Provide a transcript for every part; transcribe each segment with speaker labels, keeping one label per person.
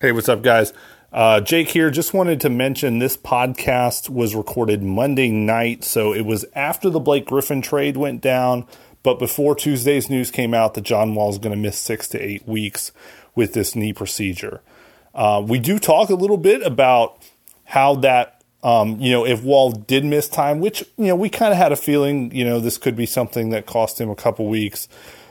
Speaker 1: Hey, what's up, guys? Uh, Jake here. Just wanted to mention this podcast was recorded Monday night, so it was after the Blake Griffin trade went down, but before Tuesday's news came out that John Wall is going to miss six to eight weeks with this knee procedure. Uh, we do talk a little bit about how that, um, you know, if Wall did miss time, which you know we kind of had a feeling, you know, this could be something that cost him a couple weeks.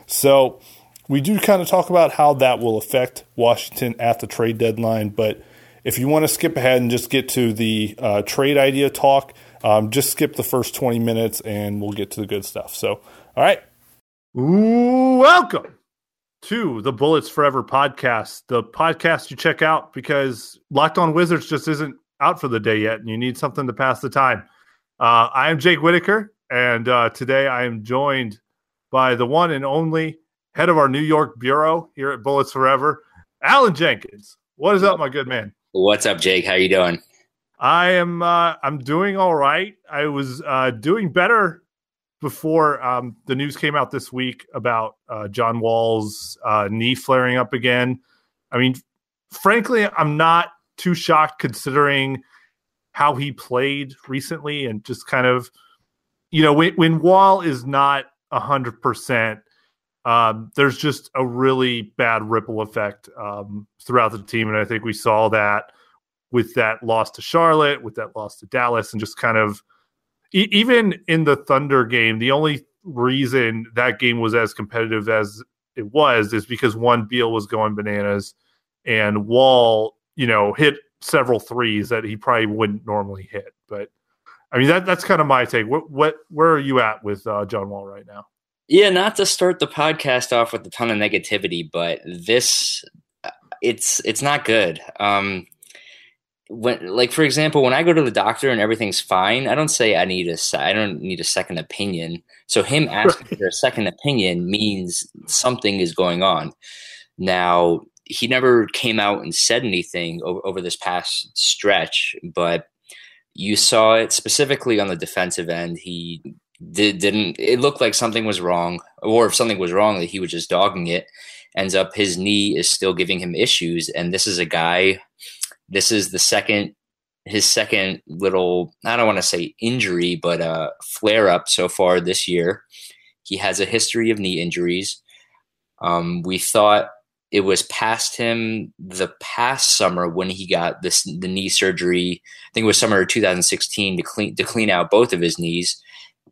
Speaker 1: So we do kind of talk about how that will affect Washington at the trade deadline. But if you want to skip ahead and just get to the uh, trade idea talk, um, just skip the first 20 minutes and we'll get to the good stuff. So, all right. Welcome to the Bullets Forever podcast, the podcast you check out because Locked On Wizards just isn't out for the day yet and you need something to pass the time. Uh, I am Jake Whitaker, and uh, today I am joined by the one and only head of our New York bureau here at Bullets Forever, Alan Jenkins. What is up, my good man?
Speaker 2: What's up, Jake? How you doing?
Speaker 1: I am. Uh, I'm doing all right. I was uh, doing better before um, the news came out this week about uh, John Wall's uh, knee flaring up again. I mean, frankly, I'm not too shocked considering how he played recently and just kind of, you know, when, when Wall is not hundred percent, um, there's just a really bad ripple effect um, throughout the team. And I think we saw that with that loss to Charlotte, with that loss to Dallas, and just kind of e- even in the Thunder game, the only reason that game was as competitive as it was is because one Beal was going bananas and Wall, you know, hit several threes that he probably wouldn't normally hit. But I mean, that that's kind of my take. What what where are you at with uh, John Wall right now?
Speaker 2: Yeah, not to start the podcast off with a ton of negativity, but this it's it's not good. Um when like for example, when I go to the doctor and everything's fine, I don't say I need a I don't need a second opinion. So him asking right. for a second opinion means something is going on. Now, he never came out and said anything over, over this past stretch, but you saw it specifically on the defensive end. He did, didn't it looked like something was wrong or if something was wrong that he was just dogging it. Ends up his knee is still giving him issues and this is a guy this is the second his second little i don't want to say injury but uh flare up so far this year. He has a history of knee injuries. Um we thought it was past him the past summer when he got this the knee surgery i think it was summer of 2016 to clean to clean out both of his knees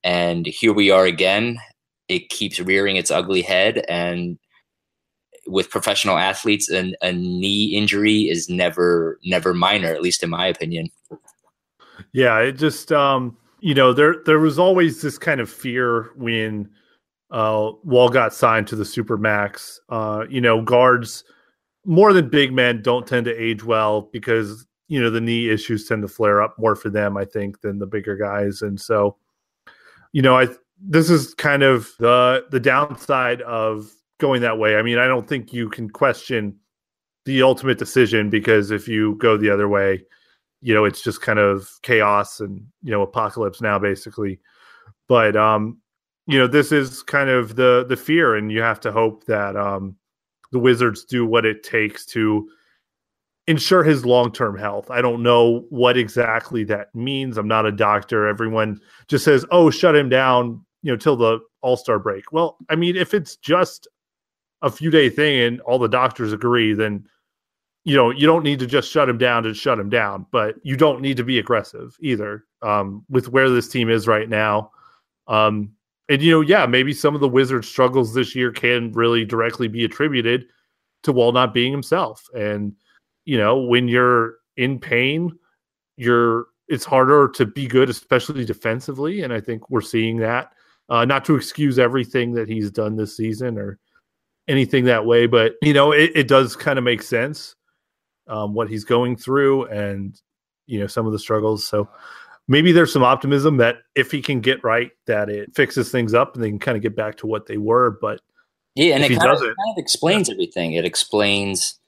Speaker 2: and here we are again. It keeps rearing its ugly head. And with professional athletes, an, a knee injury is never, never minor, at least in my opinion.
Speaker 1: Yeah, it just, um, you know, there there was always this kind of fear when uh, Wall got signed to the Supermax. Uh, you know, guards more than big men don't tend to age well because you know the knee issues tend to flare up more for them, I think, than the bigger guys, and so you know, I this is kind of the the downside of going that way. I mean, I don't think you can question the ultimate decision because if you go the other way, you know, it's just kind of chaos and you know apocalypse now basically. But um, you know, this is kind of the the fear, and you have to hope that um, the Wizards do what it takes to ensure his long-term health. I don't know what exactly that means. I'm not a doctor. Everyone just says, "Oh, shut him down," you know, till the All-Star break. Well, I mean, if it's just a few day thing and all the doctors agree, then you know, you don't need to just shut him down to shut him down, but you don't need to be aggressive either. Um, with where this team is right now. Um, and you know, yeah, maybe some of the Wizards' struggles this year can really directly be attributed to Wall not being himself. And you know, when you're in pain, you're it's harder to be good, especially defensively. And I think we're seeing that. Uh, not to excuse everything that he's done this season or anything that way, but you know, it, it does kind of make sense um, what he's going through and you know some of the struggles. So maybe there's some optimism that if he can get right, that it fixes things up and they can kind of get back to what they were. But
Speaker 2: yeah, and it kind of, kind of, explains everything. It explains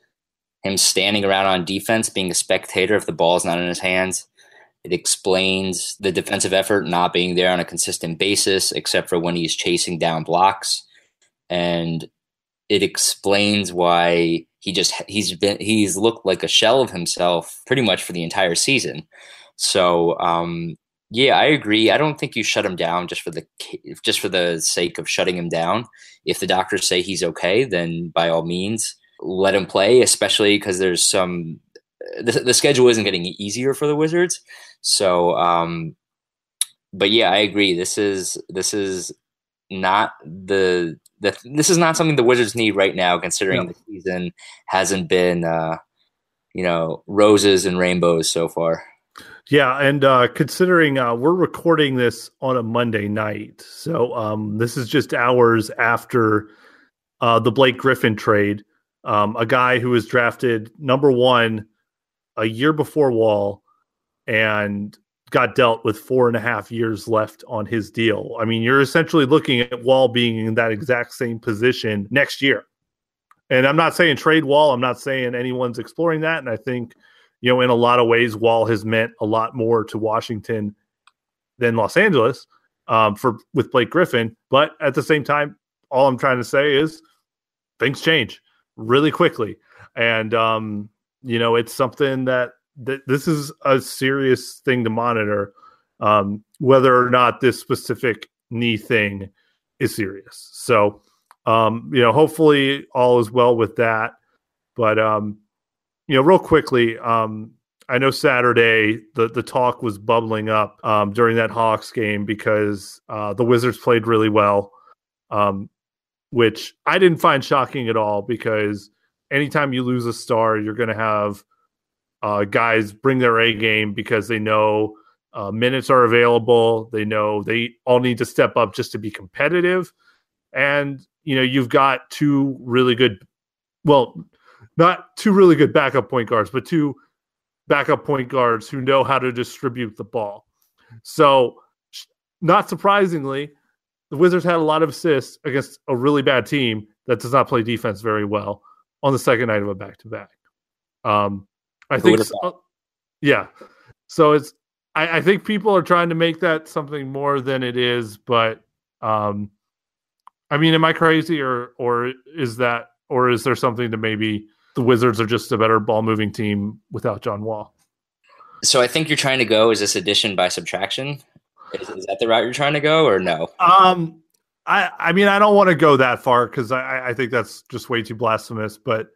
Speaker 2: him standing around on defense, being a spectator if the ball's not in his hands. It explains the defensive effort not being there on a consistent basis, except for when he's chasing down blocks. And it explains why he just he's been he's looked like a shell of himself pretty much for the entire season. So um, yeah, I agree. I don't think you shut him down just for the just for the sake of shutting him down. If the doctors say he's okay, then by all means let him play. Especially because there's some the, the schedule isn't getting easier for the Wizards. So, um, but yeah, I agree. This is this is not the the this is not something the Wizards need right now, considering no. the season hasn't been uh, you know roses and rainbows so far.
Speaker 1: Yeah, and uh, considering uh, we're recording this on a Monday night, so um, this is just hours after uh, the Blake Griffin trade. Um, a guy who was drafted number one a year before Wall and got dealt with four and a half years left on his deal. I mean, you're essentially looking at Wall being in that exact same position next year. And I'm not saying trade Wall. I'm not saying anyone's exploring that. And I think you know, in a lot of ways, Wall has meant a lot more to Washington than Los Angeles um, for with Blake Griffin. But at the same time, all I'm trying to say is things change really quickly, and um, you know, it's something that that this is a serious thing to monitor, um, whether or not this specific knee thing is serious. So, um, you know, hopefully all is well with that. But um, you know, real quickly, um, I know Saturday the the talk was bubbling up um, during that Hawks game because uh, the Wizards played really well, um, which I didn't find shocking at all. Because anytime you lose a star, you're going to have uh, guys bring their A game because they know uh, minutes are available. They know they all need to step up just to be competitive, and you know you've got two really good, well, not two really good backup point guards, but two backup point guards who know how to distribute the ball. So, not surprisingly, the Wizards had a lot of assists against a really bad team that does not play defense very well on the second night of a back to back. Um, I think, so, yeah. So it's, I, I, think people are trying to make that something more than it is, but, um, I mean, am I crazy or or is that or is there something to maybe the Wizards are just a better ball moving team without John Wall.
Speaker 2: So I think you're trying to go is this addition by subtraction? Is, is that the route you're trying to go or no?
Speaker 1: Um, I I mean I don't want to go that far because I I think that's just way too blasphemous. But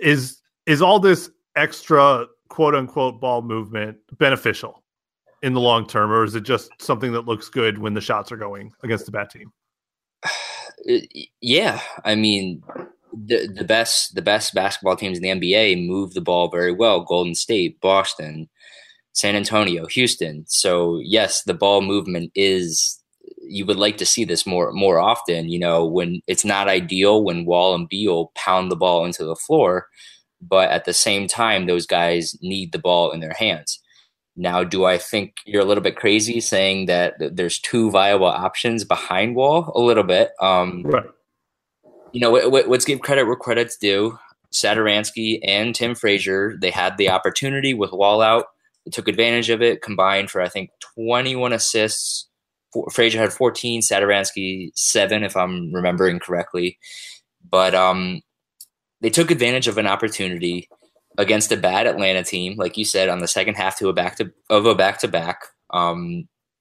Speaker 1: is is all this extra quote unquote ball movement beneficial in the long term, or is it just something that looks good when the shots are going against the bad team?
Speaker 2: Yeah, I mean, the the best the best basketball teams in the NBA move the ball very well. Golden State, Boston, San Antonio, Houston. So yes, the ball movement is you would like to see this more more often. You know, when it's not ideal when Wall and Beal pound the ball into the floor, but at the same time, those guys need the ball in their hands. Now, do I think you're a little bit crazy saying that there's two viable options behind Wall? A little bit, um,
Speaker 1: right
Speaker 2: you know, let's give credit where credit's due. Satoransky and Tim Frazier, they had the opportunity with Wall out. Took advantage of it, combined for, I think, 21 assists. Frazier had 14, Satoransky 7, if I'm remembering correctly. But um, they took advantage of an opportunity against a bad Atlanta team, like you said, on the second half to a back to of a back to back.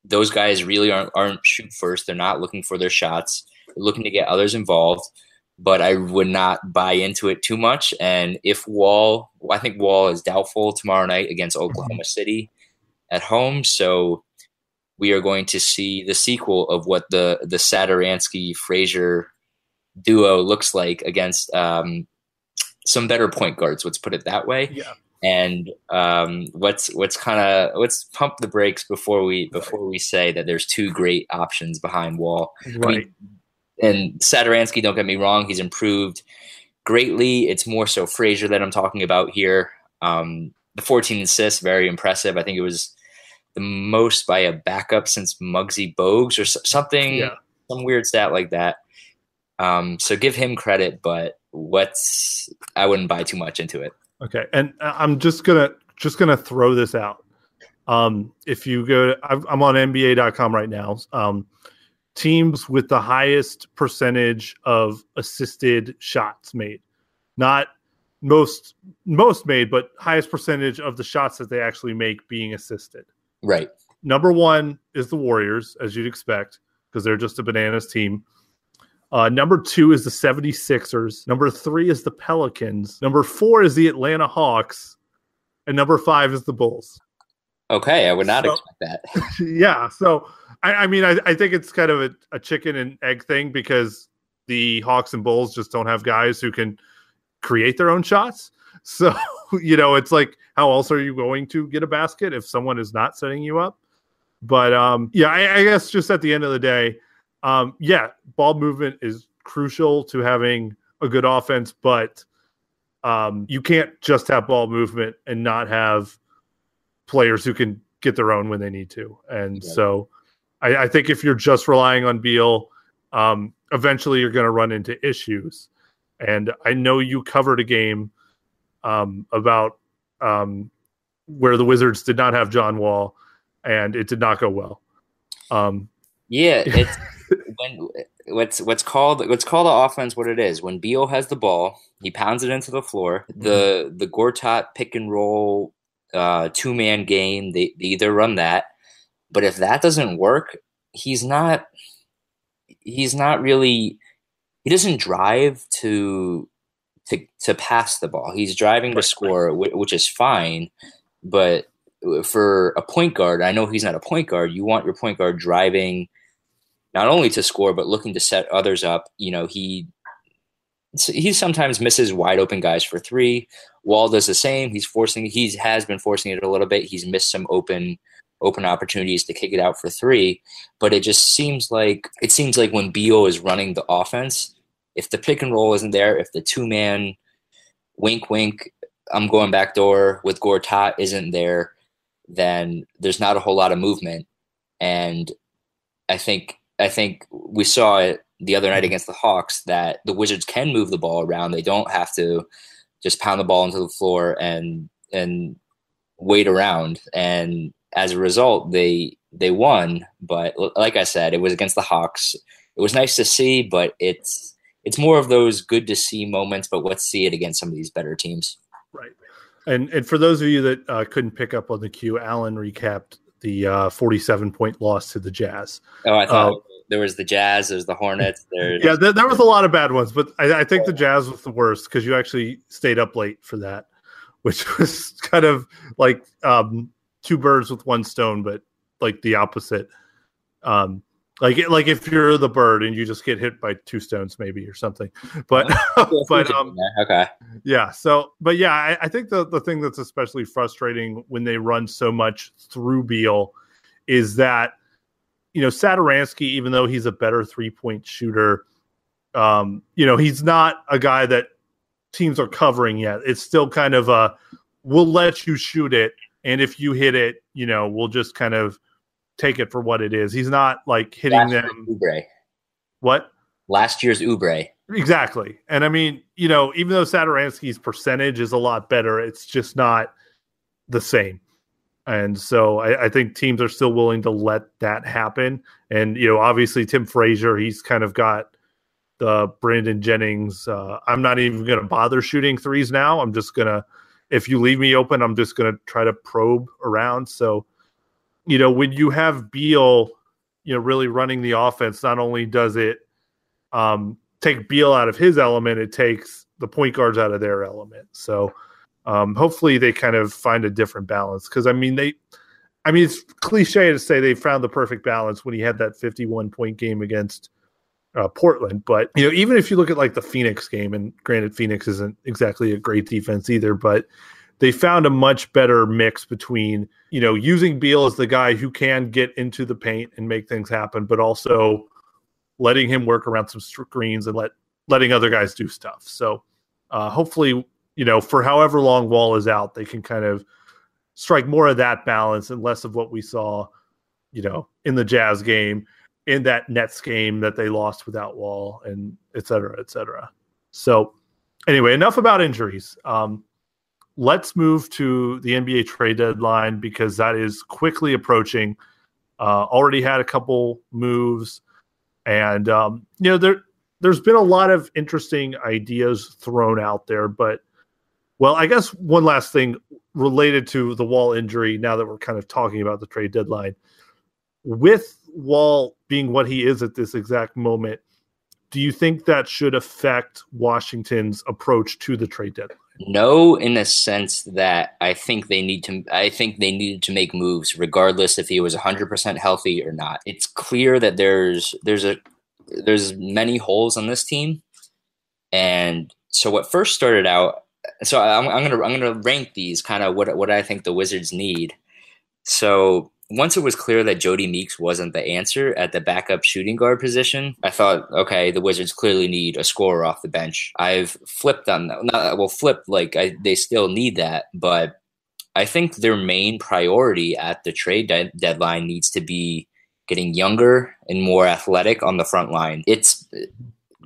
Speaker 2: Those guys really aren't aren't shoot first. They're not looking for their shots. They're looking to get others involved but I would not buy into it too much. And if Wall, I think Wall is doubtful tomorrow night against Oklahoma City at home. So we are going to see the sequel of what the the Satoransky Frazier duo looks like against um, some better point guards. Let's put it that way.
Speaker 1: Yeah.
Speaker 2: And um, let's let's kind of let's pump the brakes before we before we say that there's two great options behind Wall.
Speaker 1: Right. I mean,
Speaker 2: and Satoransky, don't get me wrong, he's improved greatly. It's more so Frazier that I'm talking about here. Um, the 14 assists, very impressive. I think it was the most by a backup since Muggsy Bogues or something, yeah. some weird stat like that. Um, so give him credit, but what's I wouldn't buy too much into it.
Speaker 1: Okay, and I'm just gonna just gonna throw this out. Um, if you go, to, I'm on NBA.com right now. Um, teams with the highest percentage of assisted shots made, not most most made, but highest percentage of the shots that they actually make being assisted.
Speaker 2: Right.
Speaker 1: Number one is the Warriors, as you'd expect, because they're just a bananas team. Uh, number two is the 76ers. Number three is the Pelicans. Number four is the Atlanta Hawks. And number five is the Bulls.
Speaker 2: Okay, I would not so, expect that.
Speaker 1: yeah. So, I, I mean, I, I, think it's kind of a, a chicken and egg thing because the Hawks and Bulls just don't have guys who can create their own shots. So, you know, it's like, how else are you going to get a basket if someone is not setting you up? But um, yeah, I, I guess just at the end of the day, um, yeah, ball movement is crucial to having a good offense, but um, you can't just have ball movement and not have players who can get their own when they need to. And yeah. so I, I, think if you're just relying on Beal, um, eventually you're going to run into issues. And I know you covered a game um, about um, where the Wizards did not have John Wall, and it did not go well. Um,
Speaker 2: yeah, it's when what's what's called what's called the offense. What it is when Beal has the ball, he pounds it into the floor. Mm-hmm. The the Gortat pick and roll uh, two man game. They, they either run that, but if that doesn't work, he's not he's not really he doesn't drive to to to pass the ball. He's driving to score, which is fine. But for a point guard, I know he's not a point guard. You want your point guard driving not only to score but looking to set others up. You know, he he sometimes misses wide open guys for three. Wall does the same. He's forcing. He has been forcing it a little bit. He's missed some open open opportunities to kick it out for three. But it just seems like it seems like when Beal is running the offense, if the pick and roll isn't there, if the two man wink wink, I'm going back door with Gortat isn't there, then there's not a whole lot of movement. And I think I think we saw it the other night against the Hawks that the Wizards can move the ball around. They don't have to just pound the ball into the floor and and wait around. And as a result, they they won. But like I said, it was against the Hawks. It was nice to see, but it's it's more of those good to see moments. But let's see it against some of these better teams.
Speaker 1: Right. And and for those of you that uh, couldn't pick up on the cue, Alan recapped the uh, 47 point loss to the Jazz.
Speaker 2: Oh, I thought uh, there was the Jazz, there's the Hornets. There's
Speaker 1: yeah, there, there was a lot of bad ones, but I, I think the Jazz was the worst because you actually stayed up late for that, which was kind of like um, two birds with one stone, but like the opposite. Um, like like if you're the bird and you just get hit by two stones maybe or something but but um
Speaker 2: okay
Speaker 1: yeah so but yeah I, I, think the the thing that's especially frustrating when they run so much through Beal is that you know, Satoransky, even though he's a better three point shooter, um, you know, he's not a guy that teams are covering yet. It's still kind of a we'll let you shoot it, and if you hit it, you know, we'll just kind of take it for what it is. He's not like hitting Last them.
Speaker 2: Oubre.
Speaker 1: What?
Speaker 2: Last year's Oubre.
Speaker 1: Exactly. And I mean, you know, even though Satoransky's percentage is a lot better, it's just not the same. And so I, I, think teams are still willing to let that happen. And, you know, obviously Tim Frazier, he's kind of got the Brandon Jennings. Uh, I'm not even going to bother shooting threes now. I'm just going to, if you leave me open, I'm just going to try to probe around. So, you know, when you have Beal, you know, really running the offense, not only does it um, take Beal out of his element, it takes the point guards out of their element. So, um, hopefully, they kind of find a different balance because I mean they, I mean it's cliche to say they found the perfect balance when he had that 51 point game against uh, Portland, but you know even if you look at like the Phoenix game, and granted Phoenix isn't exactly a great defense either, but they found a much better mix between you know using Beal as the guy who can get into the paint and make things happen, but also letting him work around some screens and let letting other guys do stuff. So uh, hopefully you know, for however long Wall is out, they can kind of strike more of that balance and less of what we saw, you know, in the Jazz game, in that Nets game that they lost without Wall, and et cetera, et cetera. So, anyway, enough about injuries. Um, let's move to the NBA trade deadline because that is quickly approaching. Uh, already had a couple moves. And um, you know, there there's been a lot of interesting ideas thrown out there, but well, I guess one last thing related to the Wall injury. Now that we're kind of talking about the trade deadline, with Wall being what he is at this exact moment, do you think that should affect Washington's approach to the trade deadline?
Speaker 2: No, in a sense that I think they need to. I think they needed to make moves, regardless if he was 100% healthy or not. It's clear that there's there's a there's many holes on this team, and so what first started out. So I'm, I'm gonna I'm gonna rank these kind of what what I think the Wizards need. So once it was clear that Jody Meeks wasn't the answer at the backup shooting guard position, I thought, okay, the Wizards clearly need a scorer off the bench. I've flipped on that. Well, flipped like I, they still need that, but I think their main priority at the trade de- deadline needs to be getting younger and more athletic on the front line. It's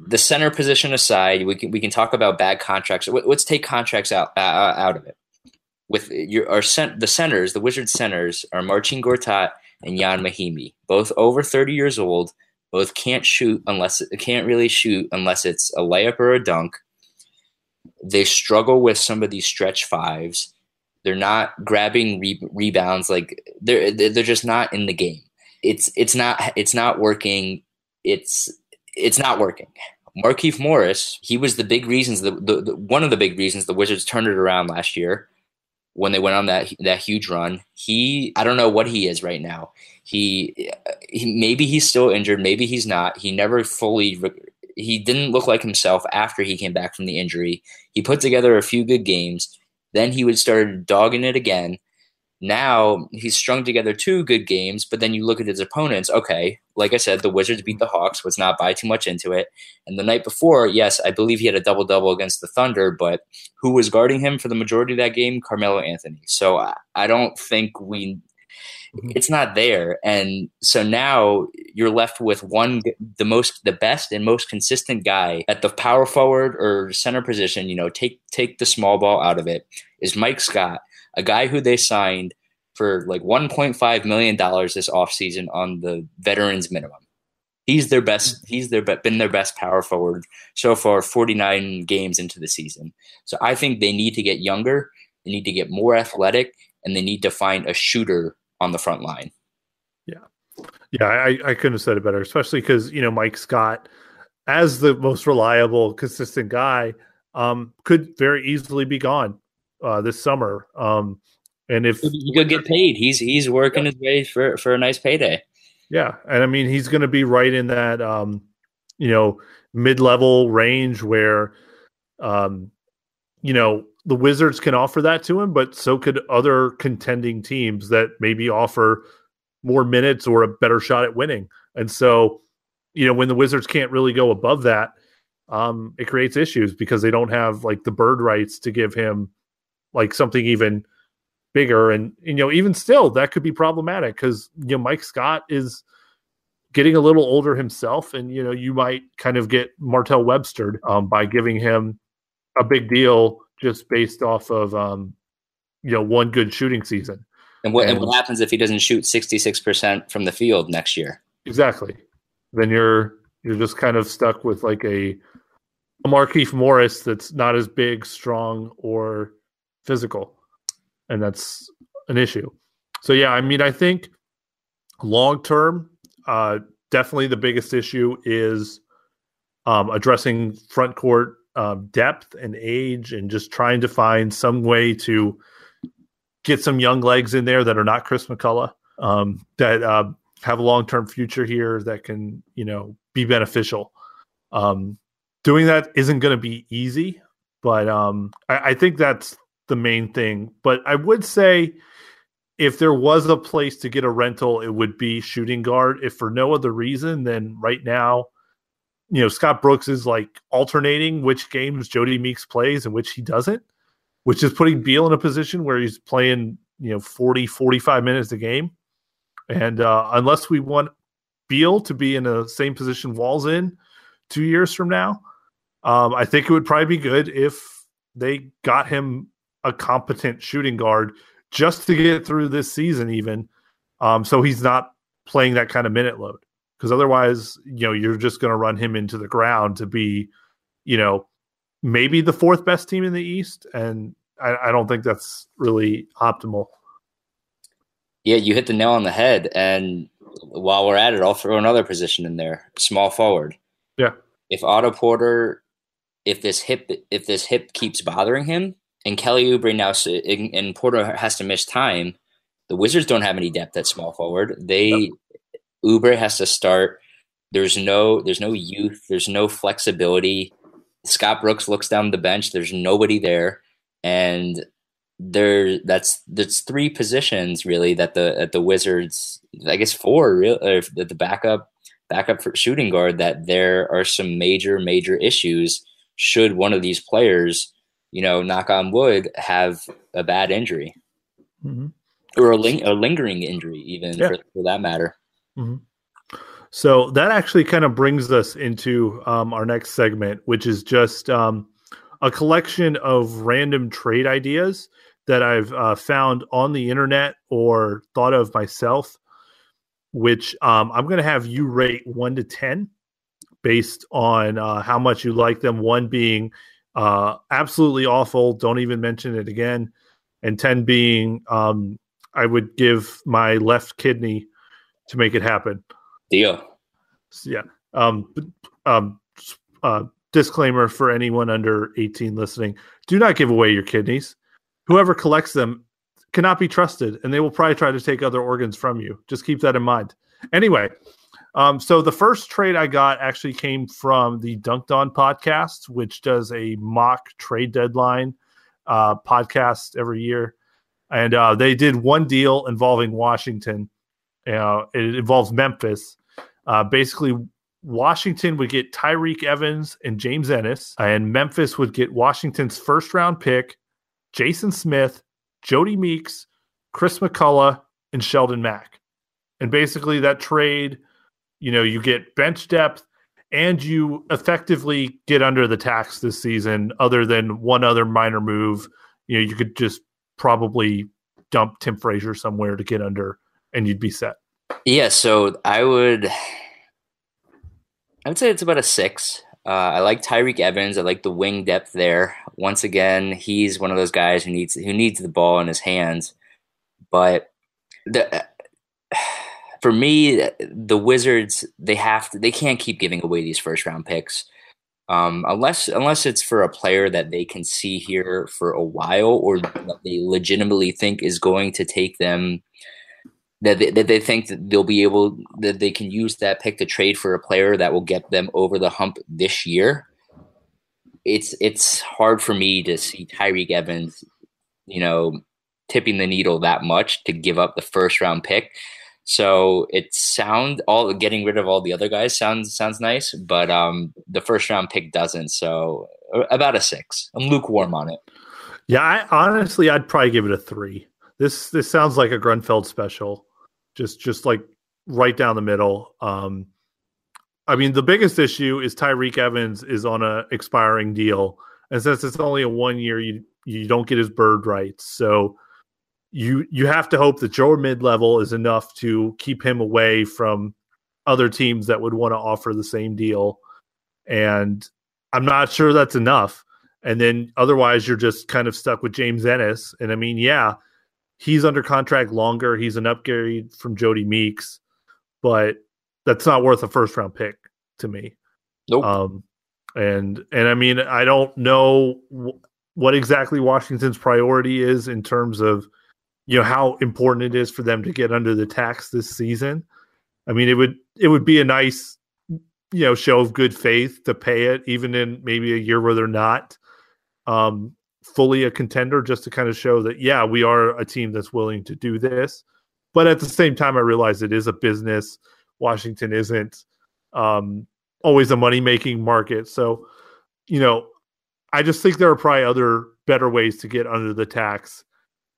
Speaker 2: the center position aside. We can we can talk about bad contracts. Let's take contracts out uh, out of it with your our cent- the centers, the Wizards centers are Marcin Gortat and Ian Mahinmi, both over 30 years old, both can't shoot unless can't really shoot unless it's a layup or a dunk. They struggle with some of these stretch fives. They're not grabbing re- rebounds like they're they're just not in the game. It's it's not it's not working. It's it's not working. Markieff Morris, he was the big reasons, the, the, the, one of the big reasons the Wizards turned it around last year when they went on that that huge run. He I don't know what he is right now. He, he maybe he's still injured, maybe he's not. He never fully he didn't look like himself after he came back from the injury. He put together a few good games, then he would start dogging it again now he's strung together two good games, but then you look at his opponents. Okay, like I said, the Wizards beat the Hawks. Let's not buy too much into it. And the night before, yes, I believe he had a double double against the Thunder, but who was guarding him for the majority of that game? Carmelo Anthony. So I, I don't think we. Mm-hmm. It's not there, and so now you're left with one, the most, the best and most consistent guy at the power forward or center position. You know, take take the small ball out of it. Is Mike Scott a guy who they signed for like 1.5 million dollars this offseason on the veterans minimum. He's their best. He's their been their best power forward so far. 49 games into the season. So I think they need to get younger. They need to get more athletic, and they need to find a shooter on the front line.
Speaker 1: Yeah, yeah, I, I couldn't have said it better. Especially because you know Mike Scott, as the most reliable, consistent guy, um, could very easily be gone uh, this summer. Um, and if
Speaker 2: he could get paid, he's he's working yeah. his way for for a nice payday.
Speaker 1: Yeah, and I mean he's going to be right in that um, you know mid level range where, um, you know the Wizards can offer that to him, but so could other contending teams that maybe offer more minutes or a better shot at winning. And so, you know, when the Wizards can't really go above that, um, it creates issues because they don't have like the bird rights to give him like something even bigger. And, you know, even still, that could be problematic because, you know, Mike Scott is getting a little older himself. And, you know, you might kind of get Martell Webster um, by giving him a big deal just based off of, um, you know, one good shooting season.
Speaker 2: And what, and, and what happens if he doesn't shoot 66% from the field next year?
Speaker 1: Exactly. Then you're, you're just kind of stuck with like a, a Markieff Morris that's not as big, strong, or physical, and that's an issue. So yeah, I mean, I think long term, uh, definitely the biggest issue is um, addressing front court um, depth and age, and just trying to find some way to get some young legs in there that are not Chris McCullough, um, that uh, have a long term future here that can you know be beneficial. Um, doing that isn't going to be easy, but um, I, I, think that's the main thing. But I would say if there was a place to get a rental, it would be shooting guard. If for no other reason than right now, you know, Scott Brooks is like alternating which games Jody Meeks plays and which he doesn't, which is putting Beal in a position where he's playing, you know, 40, 45 minutes a game. And uh, unless we want Beal to be in the same position Wall's in two years from now, um, I think it would probably be good if they got him a competent shooting guard just to get through this season, even. Um, so he's not playing that kind of minute load because otherwise, you know, you're just going to run him into the ground to be, you know, maybe the fourth best team in the East, and I, I don't think that's really optimal.
Speaker 2: Yeah, you hit the nail on the head. And while we're at it, I'll throw another position in there: small forward.
Speaker 1: Yeah.
Speaker 2: If Otto Porter, if this hip, if this hip keeps bothering him, and Kelly Oubre now and Porter has to miss time, the Wizards don't have any depth at small forward. They. Oubre has to start. There's no there's no youth. There's no flexibility. Scott Brooks looks down the bench. There's nobody there, and there that's that's three positions really that the at the Wizards. I guess four real uh, the backup backup for shooting guard that there are some major major issues should one of these players you know knock on wood have a bad injury mm-hmm. or a, ling- a, lingering injury even yeah. for, for, that matter
Speaker 1: mm-hmm. So that actually kind of brings us into um, our next segment, which is just um, a collection of random trade ideas that I've uh, found on the internet or thought of myself, which um, I'm going to have you rate one to 10 based on uh, how much you like them. One being uh, absolutely awful, don't even mention it again. And 10 being um, I would give my left kidney to make it happen.
Speaker 2: Deal.
Speaker 1: Yeah. Um, um, uh, disclaimer for anyone under 18 listening do not give away your kidneys. Whoever collects them cannot be trusted, and they will probably try to take other organs from you. Just keep that in mind. Anyway, um, so the first trade I got actually came from the Dunked On podcast, which does a mock trade deadline uh, podcast every year. And uh, they did one deal involving Washington. Uh, it involves Memphis. Uh, basically, Washington would get Tyreke Evans and James Ennis, and Memphis would get Washington's first round pick, Jason Smith, Jody Meeks, Chris McCullough, and Sheldon Mac. And basically, that trade, you know, you get bench depth and you effectively get under the tax this season, other than one other minor move. You know, you could just probably dump Tim Frazier somewhere to get under and you'd be set.
Speaker 2: Yeah, so I would I would say it's about a six. Uh, I like Tyreke Evans. I like the wing depth there. Once again, he's one of those guys who needs who needs the ball in his hands. But the for me, the Wizards they have to they can't keep giving away these first round picks. Um, unless unless it's for a player that they can see here for a while or that they legitimately think is going to take them that they, that they think that they'll be able that they can use that pick to trade for a player that will get them over the hump this year. It's it's hard for me to see Tyreke Evans, you know, tipping the needle that much to give up the first round pick. So it sound all getting rid of all the other guys sounds sounds nice, but um the first round pick doesn't. So about a six. I'm lukewarm on it.
Speaker 1: Yeah, I honestly I'd probably give it a three. This this sounds like a Grunfeld special just just like right down the middle. Um, I mean, the biggest issue is Tyreke Evans is on a expiring deal, and since it's only a one year, you you don't get his bird rights. So you you have to hope that your mid level is enough to keep him away from other teams that would want to offer the same deal. And I'm not sure that's enough. And then otherwise, you're just kind of stuck with James Ennis. And I mean, yeah, he's under contract longer. He's an upgrade from Jody Meeks, but that's not worth a first round pick to me.
Speaker 2: Nope.
Speaker 1: Um, and and I mean, I don't know w- what exactly Washington's priority is in terms of you know how important it is for them to get under the tax this season. I mean, it would it would be a nice you know show of good faith to pay it, even in maybe a year where they're not. Um, fully a contender just to kind of show that yeah we are a team that's willing to do this but at the same time i realize it is a business washington isn't um, always a money making market so you know i just think there are probably other better ways to get under the tax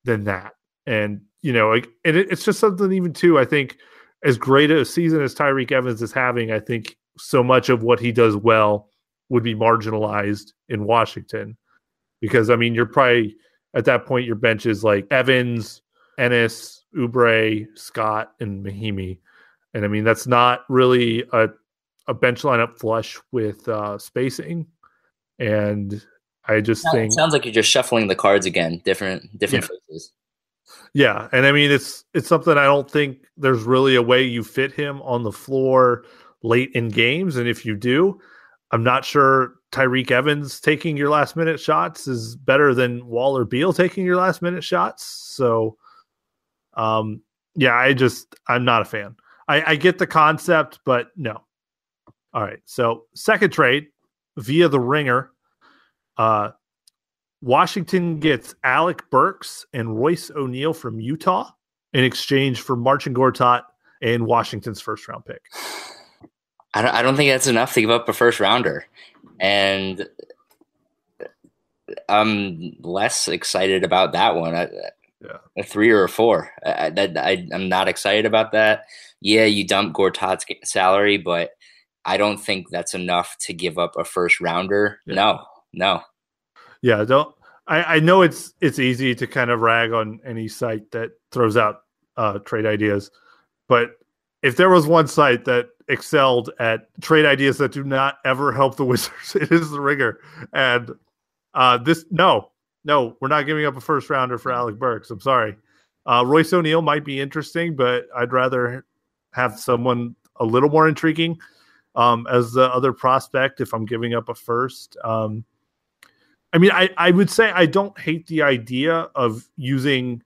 Speaker 1: than that and you know like and it, it's just something even too i think as great a season as tyreke evans is having i think so much of what he does well would be marginalized in washington because I mean you're probably at that point your bench is like Evans, Ennis, Oubre, Scott, and Mahinmi. And I mean, that's not really a, a bench lineup flush with uh, spacing. And I just think
Speaker 2: it sounds like you're just shuffling the cards again, different different yeah. faces.
Speaker 1: Yeah, and I mean it's it's something I don't think there's really a way you fit him on the floor late in games, and if you do, I'm not sure Tyreke Evans taking your last minute shots is better than Waller Beal taking your last minute shots. So, um, yeah, I just I'm not a fan. I, I get the concept, but no. All right, so second trade via the ringer. Uh, Washington gets Alec Burks and Royce O'Neale from Utah in exchange for Marcin Gortat and Washington's first round pick.
Speaker 2: I don't, I don't think that's enough to give up a first rounder. And uh, I'm less excited about that one. I, yeah. A three or a four. I, I, I'm not excited about that. Yeah, you dump Gortat's salary, but I don't think that's enough to give up a first rounder. Yeah. No, no.
Speaker 1: Yeah, don't. I, I know it's it's easy to kind of rag on any site that throws out uh, trade ideas, but if there was one site that excelled at trade ideas that do not ever help the Wizards, it is the Ringer. And uh, this, no, no, we're not giving up a first rounder for Alec Burks. I'm sorry. Uh, Royce O'Neale might be interesting, but I'd rather have someone a little more intriguing um, as the other prospect if I'm giving up a first. Um, I mean, I, I would say I don't hate the idea of using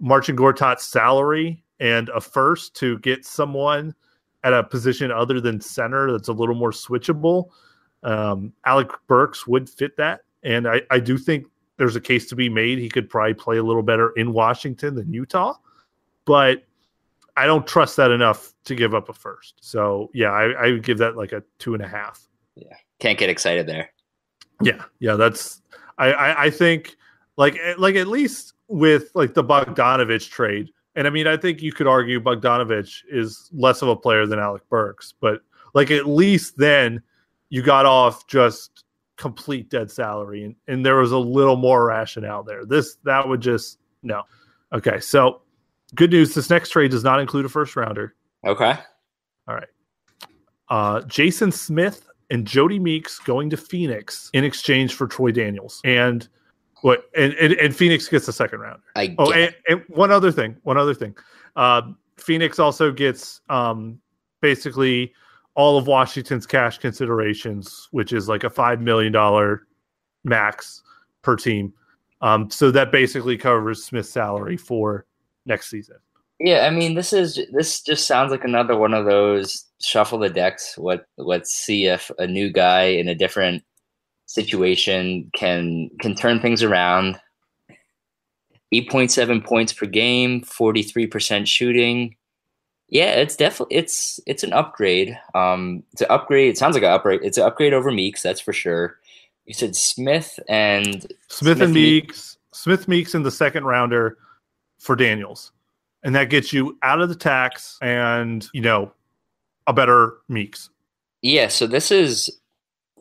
Speaker 1: Marcin Gortat's salary and a first to get someone at a position other than center that's a little more switchable. Um, Alec Burks would fit that. And I, I do think there's a case to be made. He could probably play a little better in Washington than Utah. But I don't trust that enough to give up a first. So yeah, I, I would give that like a two and a half.
Speaker 2: Yeah. Can't get excited there.
Speaker 1: Yeah, yeah, that's I, I, I think like eh, like at least with like the Bogdanovich trade, and I mean I think you could argue Bogdanovich is less of a player than Alec Burks, but like at least then you got off just complete dead salary and, and there was a little more rationale there. This that would just no. Okay, so good news. This next trade does not include a first rounder.
Speaker 2: Okay.
Speaker 1: All right. Uh, Jason Smith and Jody Meeks going to Phoenix in exchange for Troy Daniels. And what and, and, and Phoenix gets the second round.
Speaker 2: I
Speaker 1: oh, and, and, one other thing, one other thing. Uh, Phoenix also gets um, basically all of Washington's cash considerations, which is like a five million dollar max per team. Um, so that basically covers Smith's salary for next season.
Speaker 2: Yeah, I mean, this is this just sounds like another one of those shuffle the decks. What let's see if a new guy in a different situation can can turn things around. 8.7 points per game, 43% shooting. Yeah, it's definitely it's it's an upgrade. Um it's an upgrade. It sounds like an upgrade. It's an upgrade over Meeks, that's for sure. You said Smith and
Speaker 1: Smith, Smith and Meeks. Smith Meeks in the second rounder for Daniels and that gets you out of the tax and you know a better Meeks.
Speaker 2: Yeah, so this is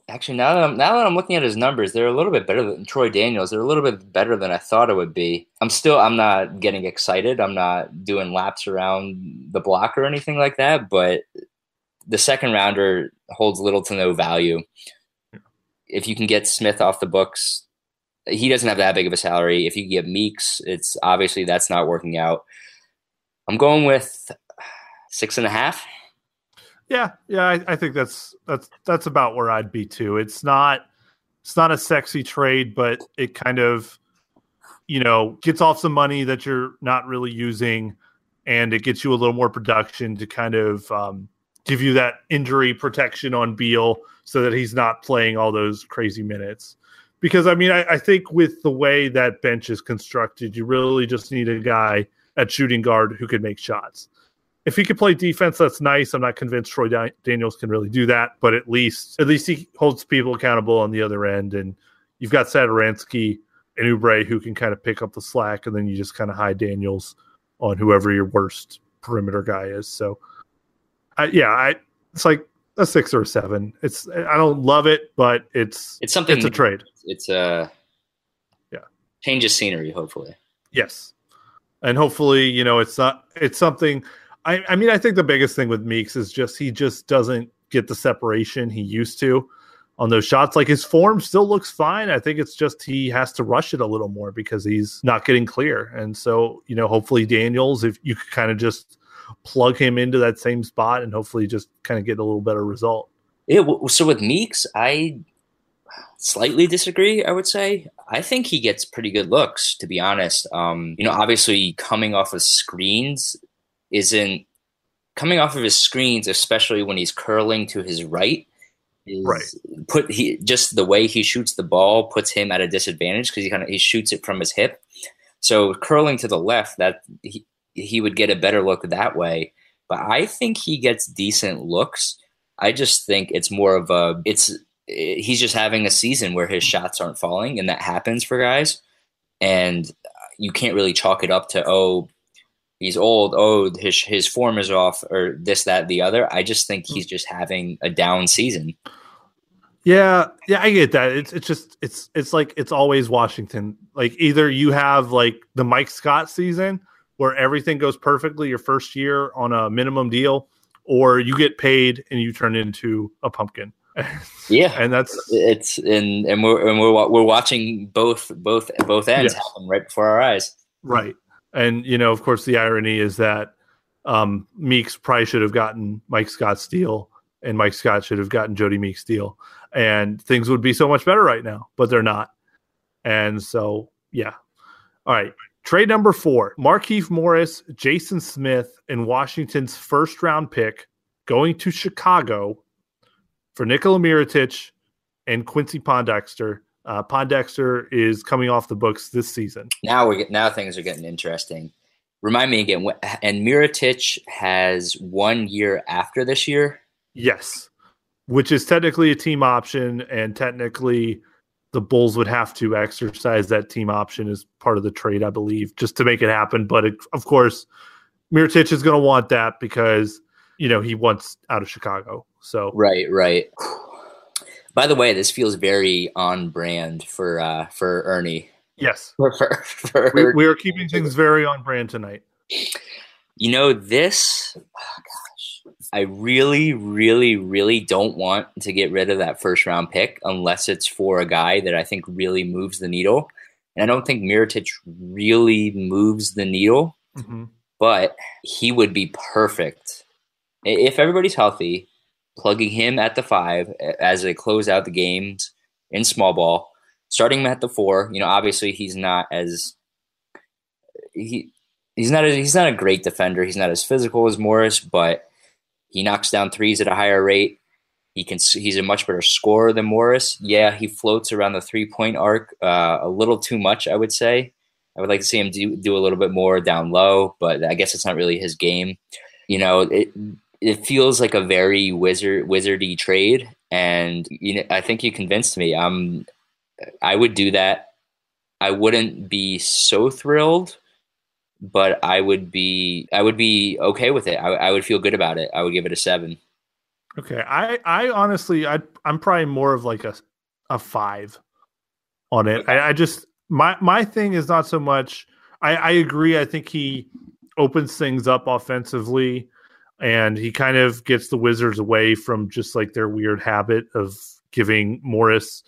Speaker 2: actually now that I'm now that I'm looking at his numbers, they're a little bit better than Troy Daniels. They're a little bit better than I thought it would be. I'm still I'm not getting excited. I'm not doing laps around the block or anything like that, but the second rounder holds little to no value. If you can get Smith off the books, he doesn't have that big of a salary. If you get Meeks, it's obviously that's not working out. I'm going with six and a half.
Speaker 1: Yeah, yeah, I, I, think that's that's that's about where I'd be too. It's not it's not a sexy trade, but it kind of you know gets off some money that you're not really using, and it gets you a little more production to kind of um, give you that injury protection on Beal so that he's not playing all those crazy minutes. Because I mean, I, I think with the way that bench is constructed, you really just need a guy at shooting guard who could make shots. If he could play defense, that's nice. I'm not convinced Troy Daniels can really do that, but at least at least he holds people accountable on the other end. And you've got Satoransky and Oubre who can kind of pick up the slack, and then you just kind of hide Daniels on whoever your worst perimeter guy is. So, I, yeah, I it's like a six or a seven. It's I don't love it, but it's
Speaker 2: it's something.
Speaker 1: It's a trade.
Speaker 2: It's a
Speaker 1: yeah
Speaker 2: change of scenery. Hopefully,
Speaker 1: yes and hopefully you know it's not it's something I, I mean, I think the biggest thing with Meeks is just he just doesn't get the separation he used to on those shots. Like his form still looks fine. I think it's just he has to rush it a little more because he's not getting clear. And so, you know, hopefully Daniels, if you could kind of just plug him into that same spot and hopefully just kind of get a little better result.
Speaker 2: Yeah. So with Meeks, I slightly disagree. I would say I think he gets pretty good looks, to be honest. Um, you know, obviously coming off of screens isn't coming off of his screens, especially when he's curling to his right.
Speaker 1: right.
Speaker 2: Put he just the way he shoots the ball puts him at a disadvantage because he kind of he shoots it from his hip. So curling to the left, that he, he would get a better look that way. But I think he gets decent looks. I just think it's more of a it's Eh, he's just having a season where his shots aren't falling, and that happens for guys. And you can't really chalk it up to oh he's old. Oh, his his form is off, or this, that, the other. I just think he's just having a down season.
Speaker 1: Yeah, yeah, I get that. It's it's just it's it's like it's always Washington. Like either you have like the Mike Scott season where everything goes perfectly your first year on a minimum deal, or you get paid and you turn into a pumpkin.
Speaker 2: Yeah,
Speaker 1: and that's
Speaker 2: it's and and we're and we're we're watching both both both ends yes. happen right before our eyes.
Speaker 1: Right, and you know, of course, the irony is that um, Meeks probably should have gotten Mike Scott's deal, and Mike Scott should have gotten Jodie Meeks' deal, and things would be so much better right now. But they're not, and so yeah. All right, trade number four: Markieff Morris, Jason Smith, and Washington's first round pick going to Chicago for Nikola Mirotic and Quincy Pondexter uh, Pondexter is coming off the books this season.
Speaker 2: Now we get now things are getting interesting. Remind me again, and Mirotic has one year after this year.
Speaker 1: Yes, which is technically a team option, and technically the Bulls would have to exercise that team option as part of the trade, I believe, just to make it happen. But it, of course, Mirotic is going to want that because you know he wants out of Chicago. So
Speaker 2: right, right. By the way, this feels very on brand for uh, for Ernie.
Speaker 1: Yes, for, for, for we, we, are keeping things very on brand tonight.
Speaker 2: You know this. Oh gosh, I really, really, really don't want to get rid of that first round pick unless it's for a guy that I think really moves the needle. And I don't think Mirotic really moves the needle, mm-hmm. but he would be perfect if everybody's healthy plugging him at the five as they close out the games in small ball, starting him at the four. You know, obviously he's not as he he's not a, he's not a great defender. He's not as physical as Morris, but he knocks down threes at a higher rate. He can he's a much better scorer than Morris. Yeah, he floats around the three point arc uh, a little too much, I would say. I would like to see him do, do a little bit more down low, but I guess it's not really his game. You know, it, it feels like a very wizard wizardy trade, and you know, I think you convinced me. Um, I would do that. I wouldn't be so thrilled, but I would be I would be okay with it. I, I would feel good about it. I would give it a seven.
Speaker 1: Okay, I I honestly I I'm probably more of like a a five on it. I, I just my my thing is not so much. I I agree. I think he opens things up offensively and he kind of gets the Wizards away from just like their weird habit of giving Morris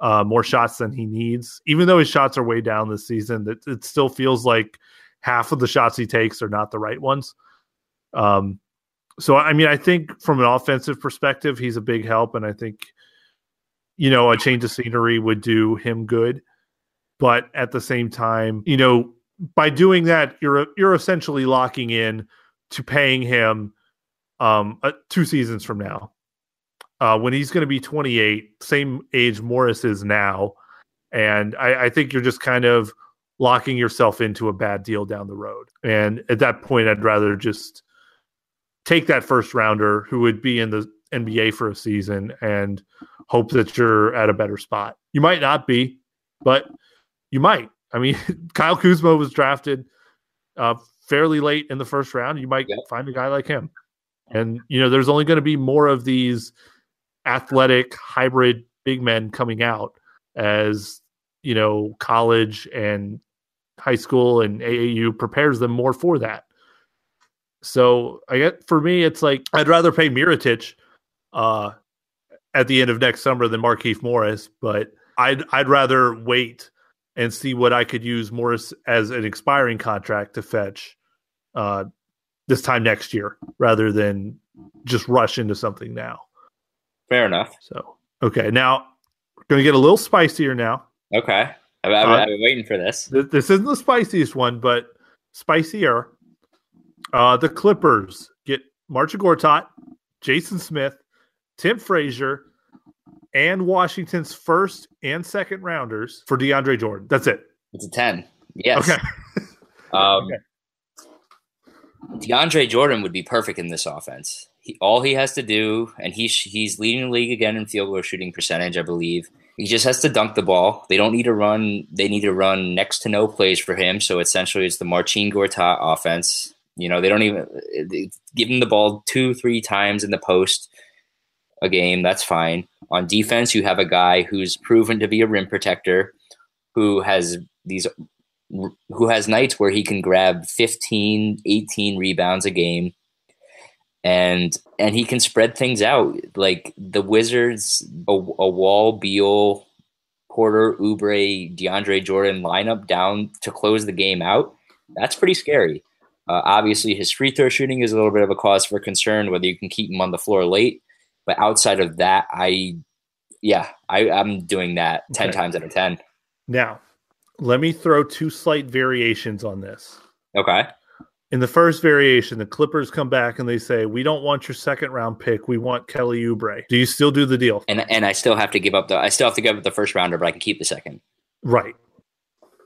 Speaker 1: uh, more shots than he needs. Even though his shots are way down this season, it, it still feels like half of the shots he takes are not the right ones. Um, so I mean, I think from an offensive perspective, he's a big help, and I think you know a change of scenery would do him good. But at the same time, you know, by doing that, you're you're essentially locking in to paying him um, uh, two seasons from now, uh, when he's going to be 28, same age Morris is now, and I, I think you're just kind of locking yourself into a bad deal down the road. And at that point, I'd rather just take that first rounder who would be in the NBA for a season and hope that you're at a better spot. You might not be, but you might. I mean, Kyle Kuzma was drafted uh, fairly late in the first round. You might yep. find a guy like him. And you know, there's only going to be more of these athletic hybrid big men coming out as you know college and high school and AAU prepares them more for that. So I get for me, it's like I'd rather pay Mirotic uh, at the end of next summer than Markieff Morris, but I'd I'd rather wait and see what I could use Morris as an expiring contract to fetch uh, this time next year rather than just rush into something now.
Speaker 2: Fair enough.
Speaker 1: So okay, now we're going to get a little spicier now.
Speaker 2: Okay, I've, I've, uh, I've been waiting for this.
Speaker 1: Th- this isn't the spiciest one, but spicier. Uh, the Clippers get Marcin Gortat, Jason Smith, Tim Frazier, and Washington's first and second rounders for DeAndre Jordan. That's it.
Speaker 2: It's a 10. Yes.
Speaker 1: Okay.
Speaker 2: um, okay. DeAndre Jordan would be perfect in this offense. He, all he has to do, and he's he's leading the league again in field goal shooting percentage, I believe. He just has to dunk the ball. They don't need to run. They need to run next to no plays for him. So essentially, it's the Marcin Gortat offense. You know, they don't even give him the ball two, three times in the post a game. That's fine. On defense, you have a guy who's proven to be a rim protector, who has these, who has nights where he can grab 15, 18 rebounds a game and and he can spread things out. Like the Wizards, a, a Wall, Beal, Porter, Oubre, DeAndre Jordan lineup down to close the game out. That's pretty scary. Uh, obviously, his free throw shooting is a little bit of a cause for concern whether you can keep him on the floor late. But outside of that, I, yeah, I, I'm doing that okay. 10 times out of 10.
Speaker 1: Now, let me throw two slight variations on this.
Speaker 2: Okay
Speaker 1: in the first variation, the Clippers come back and they say, "We don't want your second round pick. We want Kelly Oubre." Do you still do the deal?
Speaker 2: And and I still have to give up the I still have to give up the first rounder, but I can keep the second.
Speaker 1: Right.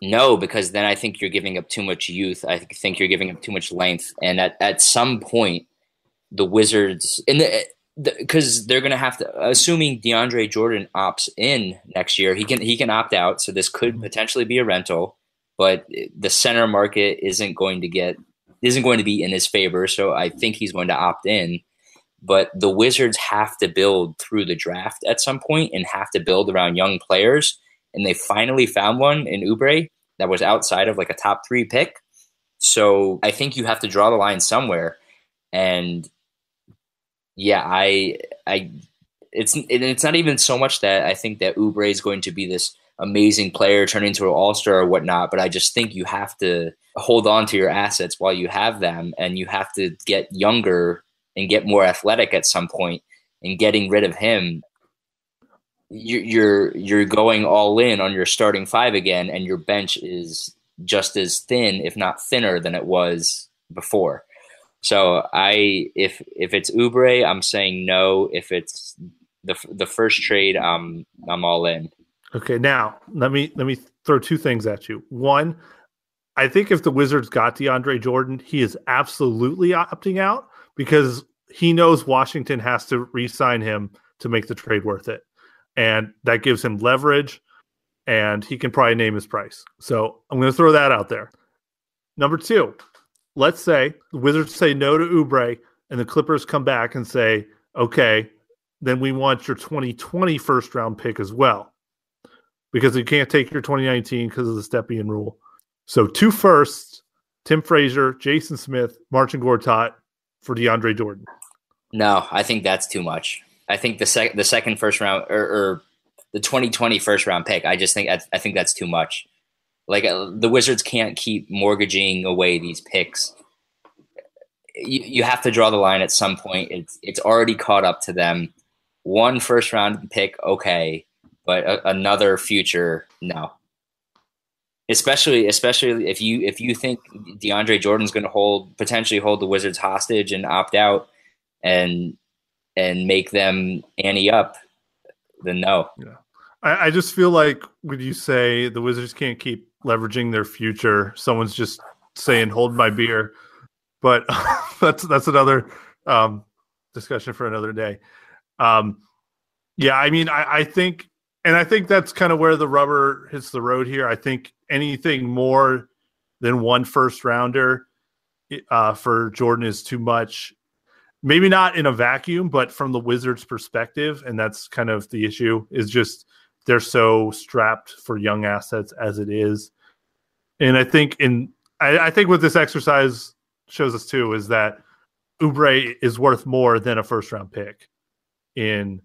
Speaker 2: No, because then I think you're giving up too much youth. I think you're giving up too much length, and at at some point, the Wizards in the because they're going to have to assuming DeAndre Jordan opts in next year, he can he can opt out. So this could mm-hmm. potentially be a rental, but the center market isn't going to get isn't going to be in his favor. So I think he's going to opt in. But the Wizards have to build through the draft at some point and have to build around young players. And they finally found one in Oubre that was outside of like a top three pick. So I think you have to draw the line somewhere. And yeah, I I it's it's not even so much that I think that Oubre is going to be this amazing player, turn into an all star or whatnot. But I just think you have to hold on to your assets while you have them, and you have to get younger and get more athletic at some point. And getting rid of him, you're you're going all in on your starting five again, and your bench is just as thin, if not thinner, than it was before. So I, if if it's Oubre, I'm saying no. If it's the the first trade, I'm I'm all in.
Speaker 1: Okay, now let me let me throw two things at you. One, I think if the Wizards got DeAndre Jordan, he is absolutely opting out because he knows Washington has to re-sign him to make the trade worth it, and that gives him leverage, and he can probably name his price. So I'm going to throw that out there. Number two, let's say the Wizards say no to Oubre, and the Clippers come back and say, okay, then we want your 2020 first round pick as well because you can't take your 2019 because of the Stepien rule. So two firsts, Tim Frazier, Jason Smith, Marcin Gortat for DeAndre Jordan.
Speaker 2: No, I think that's too much. I think the second the second first round or, or, the 2020 first round pick. I just think I, I think that's too much. Like uh, the Wizards can't keep mortgaging away these picks. You, you have to draw the line at some point. It's it's already caught up to them. One first round pick, okay but a, another future, no. Especially, especially if you if you think DeAndre Jordan's going to hold potentially hold the Wizards hostage and opt out, and and make them ante up, then no.
Speaker 1: Yeah, I, I just feel like when you say the Wizards can't keep leveraging their future, someone's just saying "hold my beer," but that's that's another um, discussion for another day. Um, yeah, I mean, I, I think and I think that's kind of where the rubber hits the road here. I think anything more than one first rounder uh, for Jordan is too much. Maybe not in a vacuum, but from the Wizards' perspective, and that's kind of the issue. Is just they're so strapped for young assets as it is, and I think in I, I think what this exercise shows us too is that Oubre is worth more than a first round pick in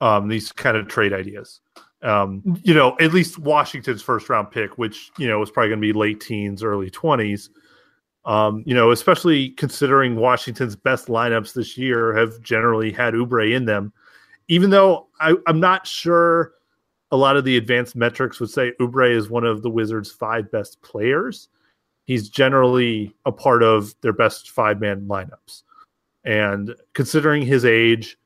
Speaker 1: um, these kind of trade ideas. Um, you know, at least Washington's first round pick, which you know was probably going to be late teens, early twenties. Um, you know, especially considering Washington's best lineups this year have generally had Oubre in them, even though I, I'm not sure a lot of the advanced metrics would say Oubre is one of the Wizards' five best players. He's generally a part of their best five man lineups. And considering his age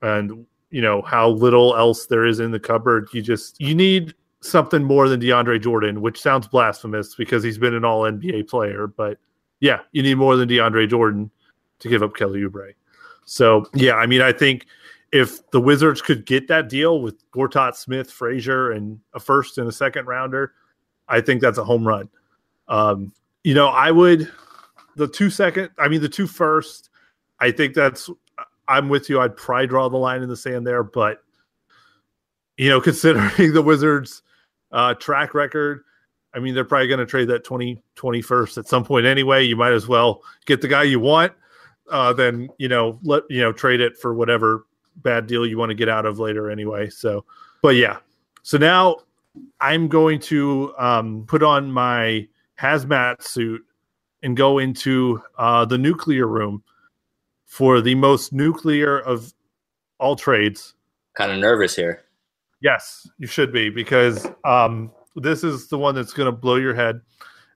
Speaker 1: and you know how little else there is in the cupboard, you just you need something more than DeAndre Jordan, which sounds blasphemous because he's been an all NBA player, but yeah, you need more than DeAndre Jordan to give up Kelly Oubre. So yeah, I mean I think if the Wizards could get that deal with Gortat Smith, Frazier, and a first and a second rounder, I think that's a home run. Um, you know, I would the two second, I mean the two first, I think that's I'm with you. I'd probably draw the line in the sand there, but you know, considering the Wizards uh, track record, I mean, they're probably going to trade that 20, 21st at some point anyway. You might as well get the guy you want, uh, then, you know, let, you know, trade it for whatever bad deal you want to get out of later anyway. So, but yeah. So now I'm going to um, put on my hazmat suit and go into uh, the nuclear room for the most nuclear of all trades.
Speaker 2: Kind of nervous here.
Speaker 1: Yes, you should be because um, this is the one that's going to blow your head.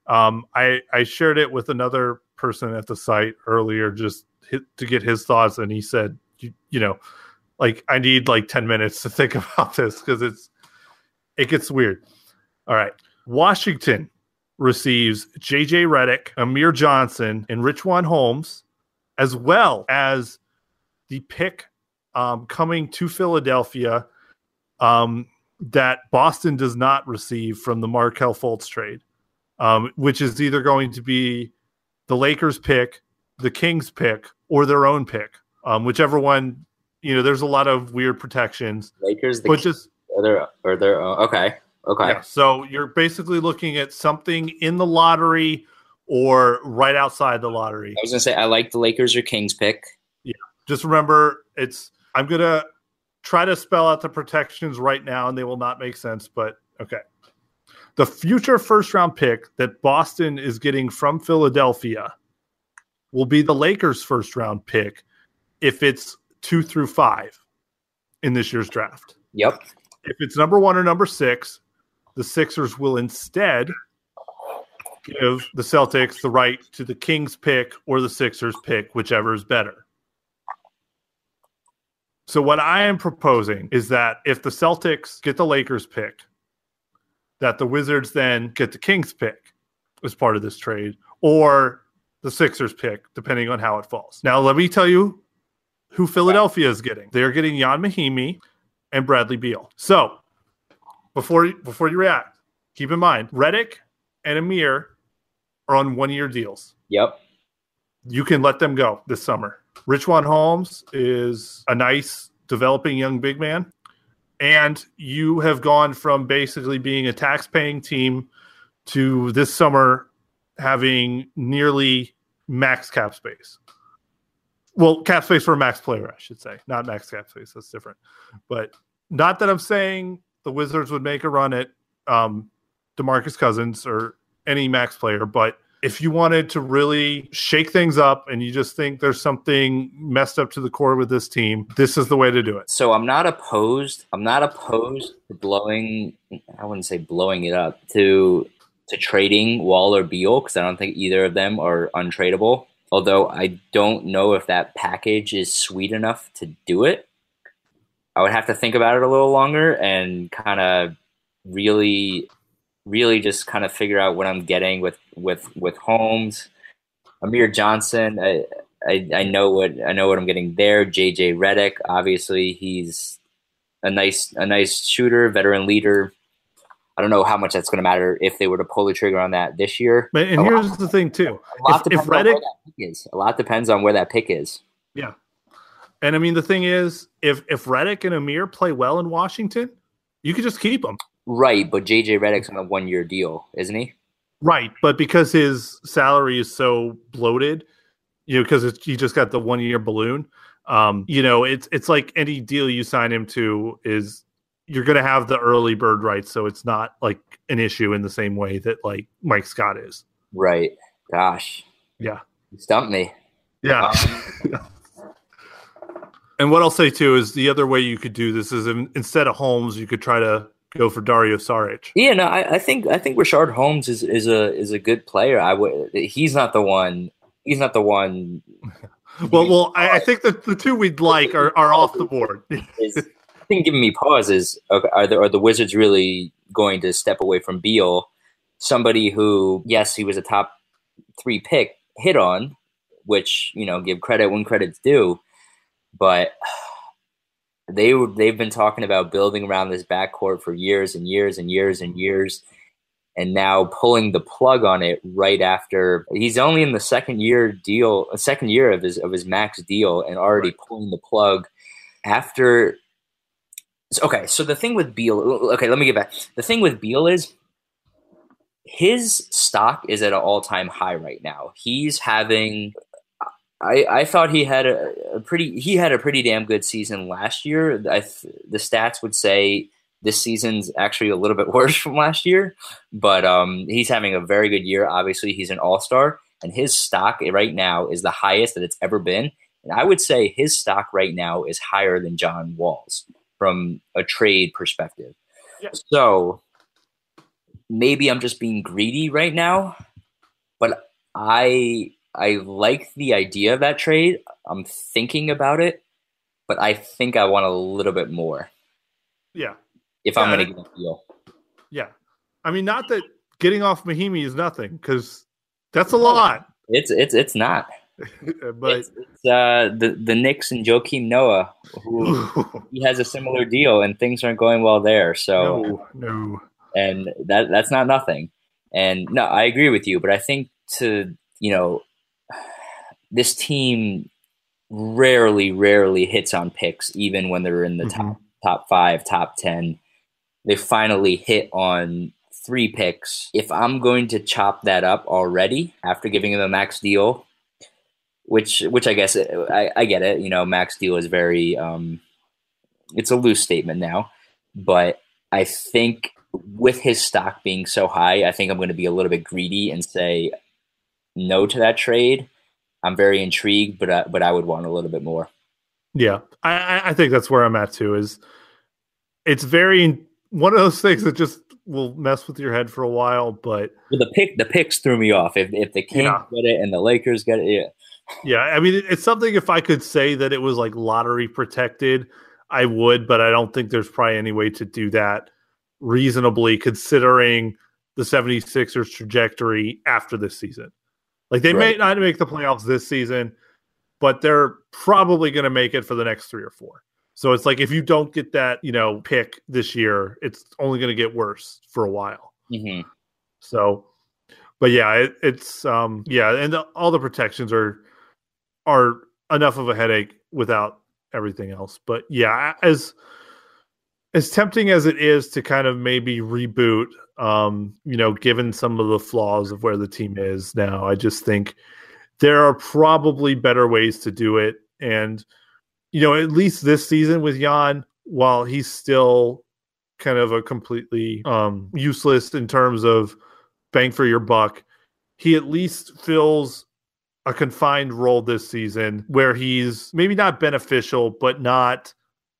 Speaker 1: Um, I I shared it with another person at the site earlier just hit, to get his thoughts, and he said, you, you know, like I need like 10 minutes to think about this because it's it gets weird. All right. Washington receives JJ Redick, Amir Johnson, and Richaun Holmes, as well as the pick um, coming to Philadelphia um, that Boston does not receive from the Markelle Fultz trade, um, which is either going to be the Lakers pick, the Kings pick, or their own pick, um, whichever one you know, there's a lot of weird protections.
Speaker 2: Lakers,
Speaker 1: the but just
Speaker 2: are there are there uh, okay. Okay. Yeah,
Speaker 1: so you're basically looking at something in the lottery or right outside the lottery.
Speaker 2: I was gonna say I like the Lakers or Kings pick.
Speaker 1: Yeah. Just remember it's I'm gonna try to spell out the protections right now and they will not make sense, but okay. The future first round pick that Boston is getting from Philadelphia will be the Lakers first round pick if it's two through five in this year's draft.
Speaker 2: Yep.
Speaker 1: If it's number one or number six, the Sixers will instead give the Celtics the right to the Kings pick or the Sixers pick, whichever is better. So, what I am proposing is that if the Celtics get the Lakers pick, that the Wizards then get the Kings pick as part of this trade, or the Sixers pick, depending on how it falls. Now, let me tell you who Philadelphia is getting. They're getting Ian Mahinmi and Bradley Beal. So before before you react, keep in mind Redick and Amir are on one year deals.
Speaker 2: Yep.
Speaker 1: You can let them go this summer. Richaun Holmes is a nice developing young big man. And you have gone from basically being a tax paying team to this summer having nearly max cap space well, cap space for max player, I should say, not max cap space. That's different. But not that I'm saying the Wizards would make a run at um, Demarcus Cousins or any max player, but if you wanted to really shake things up and you just think there's something messed up to the core with this team, this is the way to do it.
Speaker 2: So I'm not opposed. I'm not opposed to blowing. I wouldn't say blowing it up to to trading Wall or Beal because I don't think either of them are untradeable although I don't know if that package is sweet enough to do it. I would have to think about it a little longer and kind of really, really just kind of figure out what I'm getting with with with Holmes, Amir Johnson. I, I, I know what I know what I'm getting there. JJ Redick, obviously, he's a nice a nice shooter, veteran leader. I don't know how much that's going to matter if they were to pull the trigger on that this year.
Speaker 1: But And a here's lot, the thing too: if, if Redick
Speaker 2: is, a lot depends on where that pick is.
Speaker 1: Yeah, and I mean the thing is, if if Redick and Amir play well in Washington, you could just keep them.
Speaker 2: Right, but JJ Redick's on a one year deal, isn't he?
Speaker 1: Right, but because his salary is so bloated, you know, because he just got the one year balloon. Um, you know, it's it's like any deal you sign him to is you're going to have the early bird rights, so it's not like an issue in the same way that like Mike Scott is.
Speaker 2: Right. Gosh.
Speaker 1: Yeah.
Speaker 2: You stumped me.
Speaker 1: Yeah. Um, and what I'll say too is the other way you could do this is in, instead of Holmes, you could try to go for Dario Saric.
Speaker 2: Yeah, no, I, I think I think Richaun Holmes is, is a is a good player. I would. He's not the one. He's not the one.
Speaker 1: well, well, I, I, think that the two we'd like are, are off the board.
Speaker 2: is, I think giving me pause is are the are the Wizards really going to step away from Beal, somebody who yes he was a top three pick hit on, which you know give credit when credit's due, but they they've been talking about building around this backcourt for years and years and years and years and now pulling the plug on it right after he's only in the second year deal second year of his of his max deal and already pulling the plug. After okay so the thing with Beal okay let me get back the thing with Beal is his stock is at an all-time high right now he's having I, I thought he had a, a, pretty he had a pretty damn good season last year. I the stats would say this season's actually a little bit worse from last year, but um, he's having a very good year. Obviously, he's an all star, and his stock right now is the highest that it's ever been. And I would say his stock right now is higher than John Wall's from a trade perspective. Yeah. So maybe I'm just being greedy right now, but I I like the idea of that trade. I'm thinking about it, but I think I want a little bit more.
Speaker 1: Yeah.
Speaker 2: If
Speaker 1: yeah,
Speaker 2: I'm going to get a deal.
Speaker 1: Yeah. I mean, not that getting off Mahinmi is nothing because that's a lot.
Speaker 2: It's it's it's not.
Speaker 1: but
Speaker 2: it's, it's, uh, the the Knicks and Joakim Noah, who he has a similar deal, and things aren't going well there. So
Speaker 1: no, no,
Speaker 2: and that that's not nothing. And no, I agree with you, but I think to you know this team rarely, rarely hits on picks, even when they're in the mm-hmm. top top five, top ten. They finally hit on three picks. If I'm going to chop that up already after giving him a max deal, which which I guess I, I get it. You know, max deal is very um, it's a loose statement now, but I think with his stock being so high, I think I'm going to be a little bit greedy and say no to that trade I'm very intrigued, but uh, but I would want a little bit more.
Speaker 1: Yeah, I, I think that's where I'm at too. Is it's very one of those things that just will mess with your head for a while. But
Speaker 2: well, the pick the picks threw me off. If if the Kings yeah. get it and the Lakers get it, yeah.
Speaker 1: Yeah, I mean it's something. If I could say that it was like lottery protected, I would, but I don't think there's probably any way to do that reasonably, considering the 76ers trajectory after this season. Like they right. may not make the playoffs this season, but they're probably going to make it for the next three or four. So it's like if you don't get that, you know, pick this year, it's only going to get worse for a while.
Speaker 2: Mm-hmm.
Speaker 1: So, but yeah, it, it's um yeah, and the, all the protections are are enough of a headache without everything else. But yeah, as as tempting as it is to kind of maybe reboot um, you know, given some of the flaws of where the team is now, I just think there are probably better ways to do it. And, you know, at least this season with Jan, while he's still kind of a completely um, useless in terms of bang for your buck, he at least fills a confined role this season where he's maybe not beneficial, but not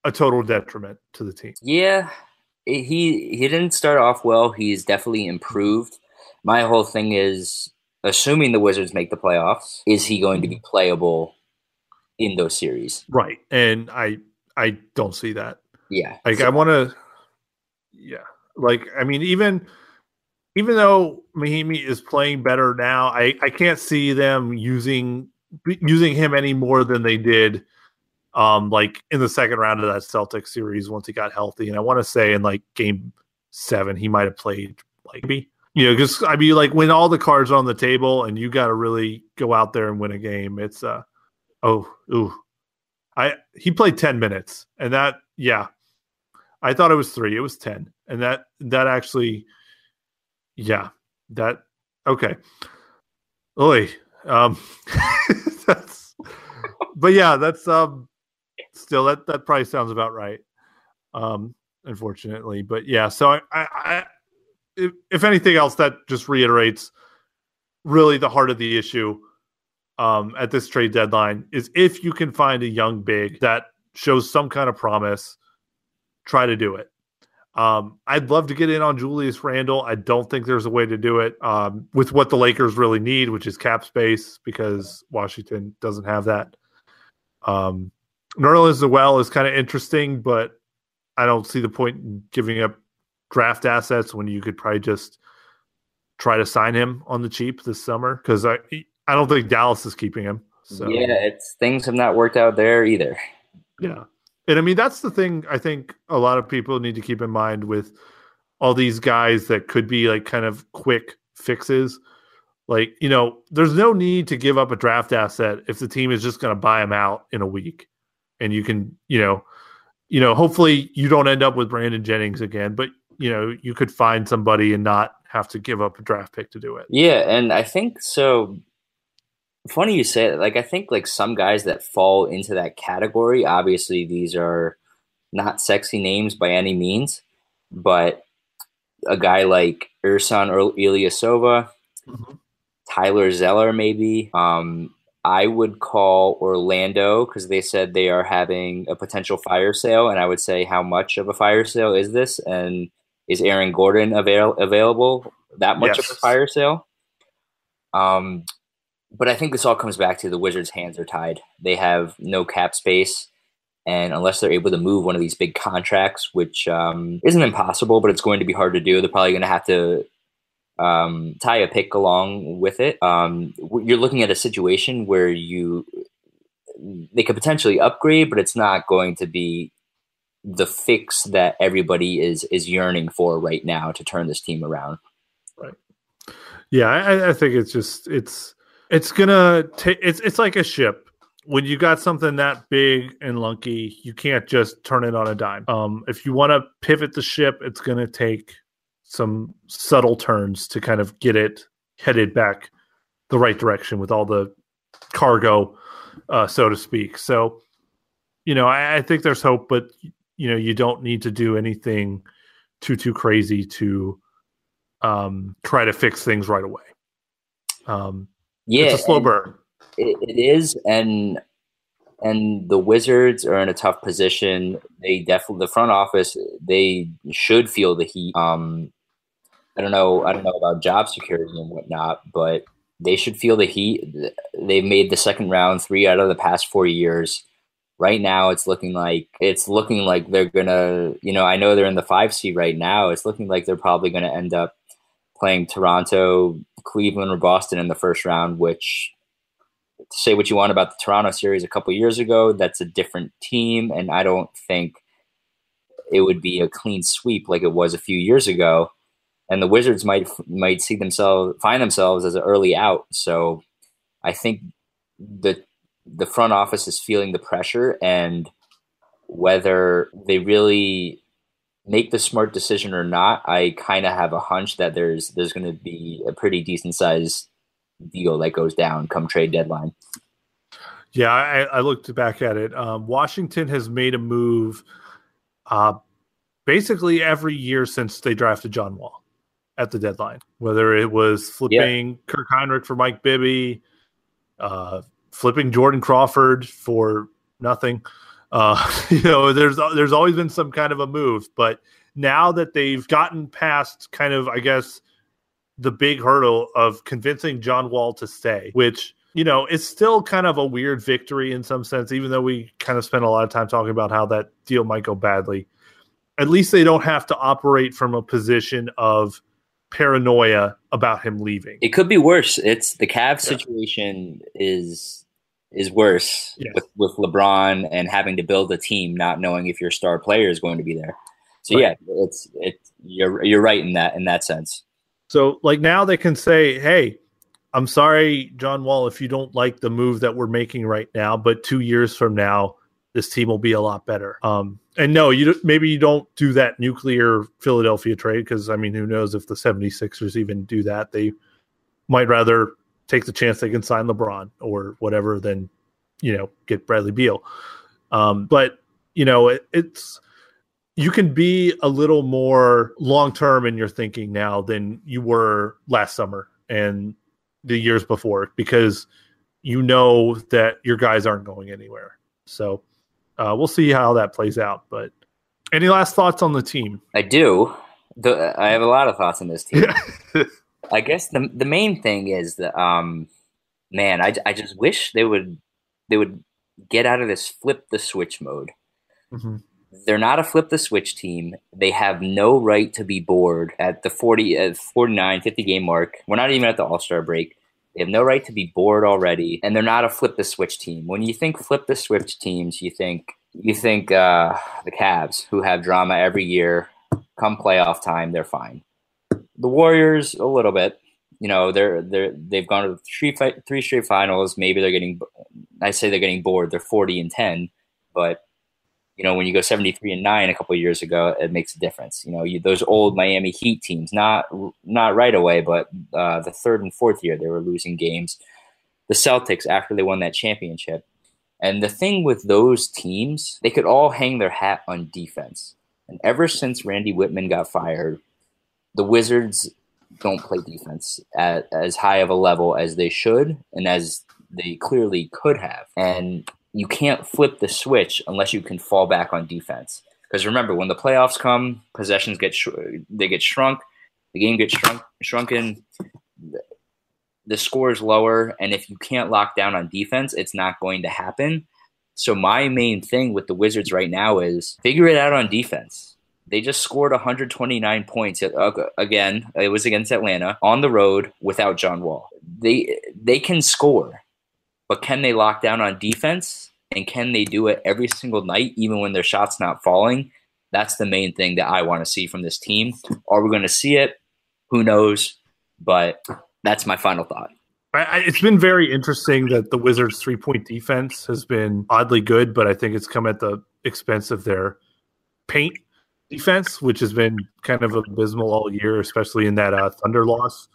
Speaker 1: a total detriment to the team.
Speaker 2: Yeah, he he didn't start off well. He's definitely improved. My whole thing is assuming the Wizards make the playoffs, is he going to be playable in those series?
Speaker 1: Right. And I I don't see that.
Speaker 2: Yeah.
Speaker 1: Like so, I want to yeah. Like I mean even even though Mahinmi is playing better now, I I can't see them using using him any more than they did um, like in the second round of that Celtics series once he got healthy. And I want to say in like game seven, he might have played like maybe, you know, because I mean, like when all the cards are on the table and you got to really go out there and win a game, it's, uh, oh, ooh, I, he played 10 minutes and that, yeah, I thought it was three, it was 10. And that, that actually, yeah, that, okay. Oi, um, that's, but yeah, that's um, still that that probably sounds about right. Um, unfortunately, but yeah. So I, I, I if, if anything else, that just reiterates really the heart of the issue um, at this trade deadline is if you can find a young big that shows some kind of promise, try to do it. Um, I'd love to get in on Julius Randle. I don't think there's a way to do it um, with what the Lakers really need, which is cap space, because Washington doesn't have that. Um, Nerlens Noel is kind of interesting, but I don't see the point in giving up draft assets when you could probably just try to sign him on the cheap this summer because I I don't think Dallas is keeping him. So
Speaker 2: yeah, it's things have not worked out there either.
Speaker 1: Yeah. And I mean that's the thing I think a lot of people need to keep in mind with all these guys that could be like kind of quick fixes. Like, you know, there's no need to give up a draft asset if the team is just going to buy them out in a week. And you can, you know, you know, hopefully you don't end up with Brandon Jennings again, but you know, you could find somebody and not have to give up a draft pick to do it.
Speaker 2: Yeah, and I think so funny you say that. Like I think like some guys that fall into that category, obviously these are not sexy names by any means, but a guy like Ersan Ilyasova, mm-hmm. Tyler Zeller, maybe. Um, I would call Orlando because they said they are having a potential fire sale, and I would say, how much of a fire sale is this? And is Aaron Gordon avail- available? That much yes. of a fire sale? Um, but I think this all comes back to the Wizards' hands are tied. They have no cap space, and unless they're able to move one of these big contracts, which um, isn't impossible, but it's going to be hard to do, they're probably going to have to um, tie a pick along with it. Um, you're looking at a situation where you they could potentially upgrade, but it's not going to be the fix that everybody is is yearning for right now to turn this team around.
Speaker 1: Right. Yeah, I, I think it's just it's it's gonna take. It's it's like a ship. When you got something that big and lunky, you can't just turn it on a dime. Um, if you want to pivot the ship, it's gonna take some subtle turns to kind of get it headed back the right direction with all the cargo, uh, so to speak. So, you know, I, I think there's hope, but you know, you don't need to do anything too too crazy to um, try to fix things right away. Um,
Speaker 2: yeah,
Speaker 1: it's a slow burn.
Speaker 2: It, it is, and and the Wizards are in a tough position. They definitely the front office they should feel the heat. Um, I don't know. I don't know about job security and whatnot, but they should feel the heat. They've made the second round three out of the past four years. Right now, it's looking like it's looking like they're gonna. You know, I know they're in the five seed right now. It's looking like they're probably gonna end up playing Toronto, Cleveland, or Boston in the first round, which to say what you want about the Toronto series a couple years ago, that's a different team, and I don't think it would be a clean sweep like it was a few years ago. And the Wizards might might see themselves find themselves as an early out. So I think the the front office is feeling the pressure, and whether they really make the smart decision or not, I kind of have a hunch that there's there's going to be a pretty decent sized deal that goes down come trade deadline.
Speaker 1: Yeah, I, I looked back at it. Um, Washington has made a move uh, basically every year since they drafted John Wall at the deadline, whether it was flipping yeah. Kirk Hinrich for Mike Bibby, uh, flipping Jordan Crawford for nothing. Uh, you know, there's there's always been some kind of a move, but now that they've gotten past kind of, I guess, the big hurdle of convincing John Wall to stay, which you know is still kind of a weird victory in some sense, even though we kind of spent a lot of time talking about how that deal might go badly. At least they don't have to operate from a position of paranoia about him leaving.
Speaker 2: It could be worse. It's the Cavs yeah. situation is is worse yes. with, with LeBron and having to build a team, not knowing if your star player is going to be there. So right. yeah, it's it's you're you're right in that in that sense.
Speaker 1: So like now they can say, "Hey, I'm sorry, John Wall, if you don't like the move that we're making right now, but two years from now, this team will be a lot better." Um, and no, you maybe you don't do that nuclear Philadelphia trade because I mean, who knows if the 76ers even do that? They might rather take the chance they can sign LeBron or whatever, then you know get Bradley Beal. Um, but you know it, it's you can be a little more long term in your thinking now than you were last summer and the years before because you know that your guys aren't going anywhere. So uh, we'll see how that plays out. But any last thoughts on the team?
Speaker 2: I do. The, I have a lot of thoughts on this team. I guess the the main thing is that um, man, I, I just wish they would they would get out of this flip the switch mode. Mm-hmm. They're not a flip the switch team. They have no right to be bored at the 40, uh, 49, 50 game mark. We're not even at the All Star break. They have no right to be bored already, and they're not a flip the switch team. When you think flip the switch teams, you think you think uh, the Cavs, who have drama every year. Come playoff time, they're fine. The Warriors, a little bit. You know, they're they're they've gone to three three straight finals. Maybe they're getting. I say they're getting bored. They're forty and ten, but you know, when you go 73 and 9 a couple years ago, it makes a difference. You know, you, those old Miami Heat teams, not not right away, but uh, the third and fourth year, they were losing games. The Celtics, after they won that championship. And the thing with those teams, they could all hang their hat on defense. And ever since Randy Wittman got fired, the Wizards don't play defense at as high of a level as they should and as they clearly could have. And you can't flip the switch unless you can fall back on defense. Because remember, when the playoffs come, possessions get sh- they get shrunk, the game gets shrunk shrunken, the score is lower, and if you can't lock down on defense, it's not going to happen. So my main thing with the Wizards right now is figure it out on defense. They just scored 129 points uh, uh, again. It was against Atlanta on the road without John Wall. They they can score. But can they lock down on defense? And can they do it every single night, even when their shot's not falling? That's the main thing that I want to see from this team. Are we going to see it? Who knows? But that's my final thought.
Speaker 1: It's been very interesting that the Wizards' three point defense has been oddly good, but I think it's come at the expense of their paint defense, which has been kind of abysmal all year, especially in that uh, Thunder loss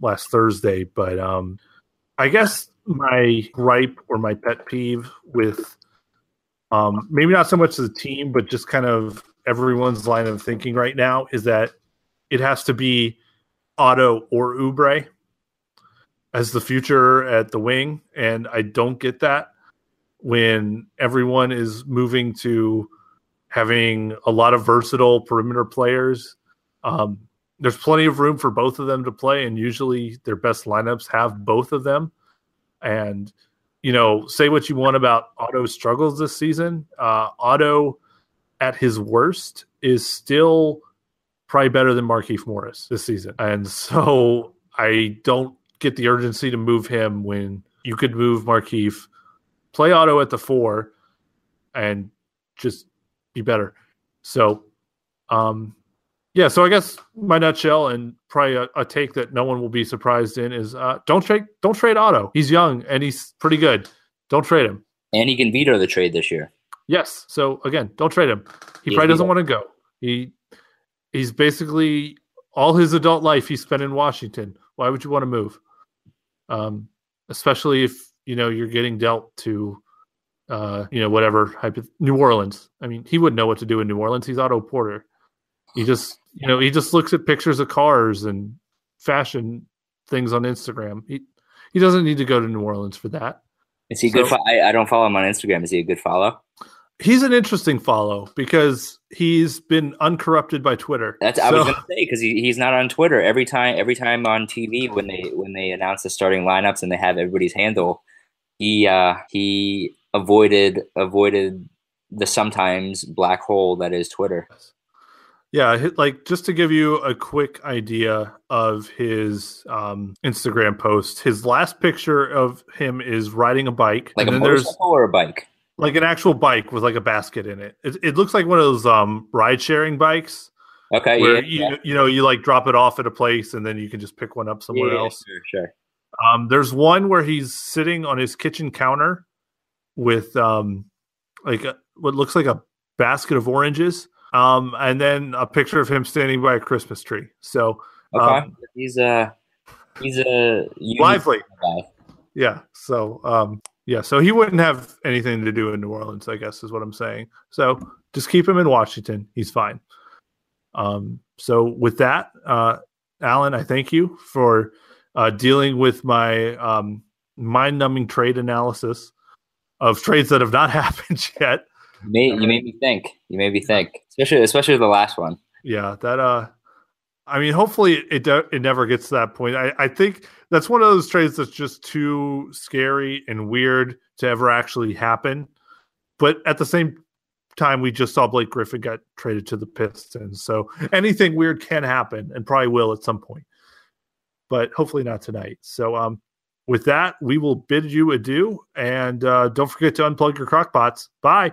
Speaker 1: last Thursday. But um, I guess my gripe or my pet peeve with um, maybe not so much the team, but just kind of everyone's line of thinking right now is that it has to be Otto or Oubre as the future at the wing, and I don't get that when everyone is moving to having a lot of versatile perimeter players. Um, there's plenty of room for both of them to play, and usually their best lineups have both of them. And you know, say what you want about Otto's struggles this season. Uh, Otto, at his worst, is still probably better than Markieff Morris this season. And so I don't get the urgency to move him when you could move Markieff, play Otto at the four, and just be better. So, um, yeah, so I guess my nutshell and probably a, a, take that no one will be surprised in is uh, don't trade don't trade Otto. He's young and he's pretty good. Don't trade him.
Speaker 2: And he can veto the trade this year.
Speaker 1: Yes. So again, don't trade him. He, he probably doesn't want to go. He he's basically all his adult life he spent in Washington. Why would you want to move? Um, especially if you know you're getting dealt to uh, you know whatever New Orleans. I mean, he wouldn't know what to do in New Orleans. He's Otto Porter. He just, you know, he just looks at pictures of cars and fashion things on Instagram. He he doesn't need to go to New Orleans for that.
Speaker 2: Is he so, good? Fo- I, I don't follow him on Instagram. Is he a good follow?
Speaker 1: He's an interesting follow because he's been uncorrupted by Twitter.
Speaker 2: That's so. I was going to say because he, he's not on Twitter every time. Every time on TV when they when they announce the starting lineups and they have everybody's handle, he uh, he avoided avoided the sometimes black hole that is Twitter.
Speaker 1: Yeah, like just to give you a quick idea of his um, Instagram post, his last picture of him is riding a bike.
Speaker 2: Like a motorcycle or a bike?
Speaker 1: Like an actual bike with like a basket in it. It, it looks like one of those um, ride sharing bikes.
Speaker 2: Okay,
Speaker 1: where
Speaker 2: yeah,
Speaker 1: you
Speaker 2: yeah.
Speaker 1: you know you like drop it off at a place and then you can just pick one up somewhere
Speaker 2: yeah,
Speaker 1: else.
Speaker 2: Sure, sure.
Speaker 1: Um, there's one where he's sitting on his kitchen counter with um, like a, what looks like a basket of oranges um, and then a picture of him standing by a Christmas tree. So
Speaker 2: okay. um, he's a He's a
Speaker 1: lively guy. Yeah. So um, yeah, so he wouldn't have anything to do in New Orleans, I guess is what I'm saying. So just keep him in Washington. He's fine. Um, so with that, uh, Alan, I thank you for uh, dealing with my um, mind-numbing trade analysis of trades that have not happened yet.
Speaker 2: You made, you made me think. You made me think, especially especially the last one.
Speaker 1: Yeah, that uh, I mean, hopefully it it never gets to that point. I, I think that's one of those trades that's just too scary and weird to ever actually happen. But at the same time, we just saw Blake Griffin got traded to the Pistons, so anything weird can happen and probably will at some point. But hopefully not tonight. So, um, with that, we will bid you adieu, and uh, don't forget to unplug your crockpots. Bye.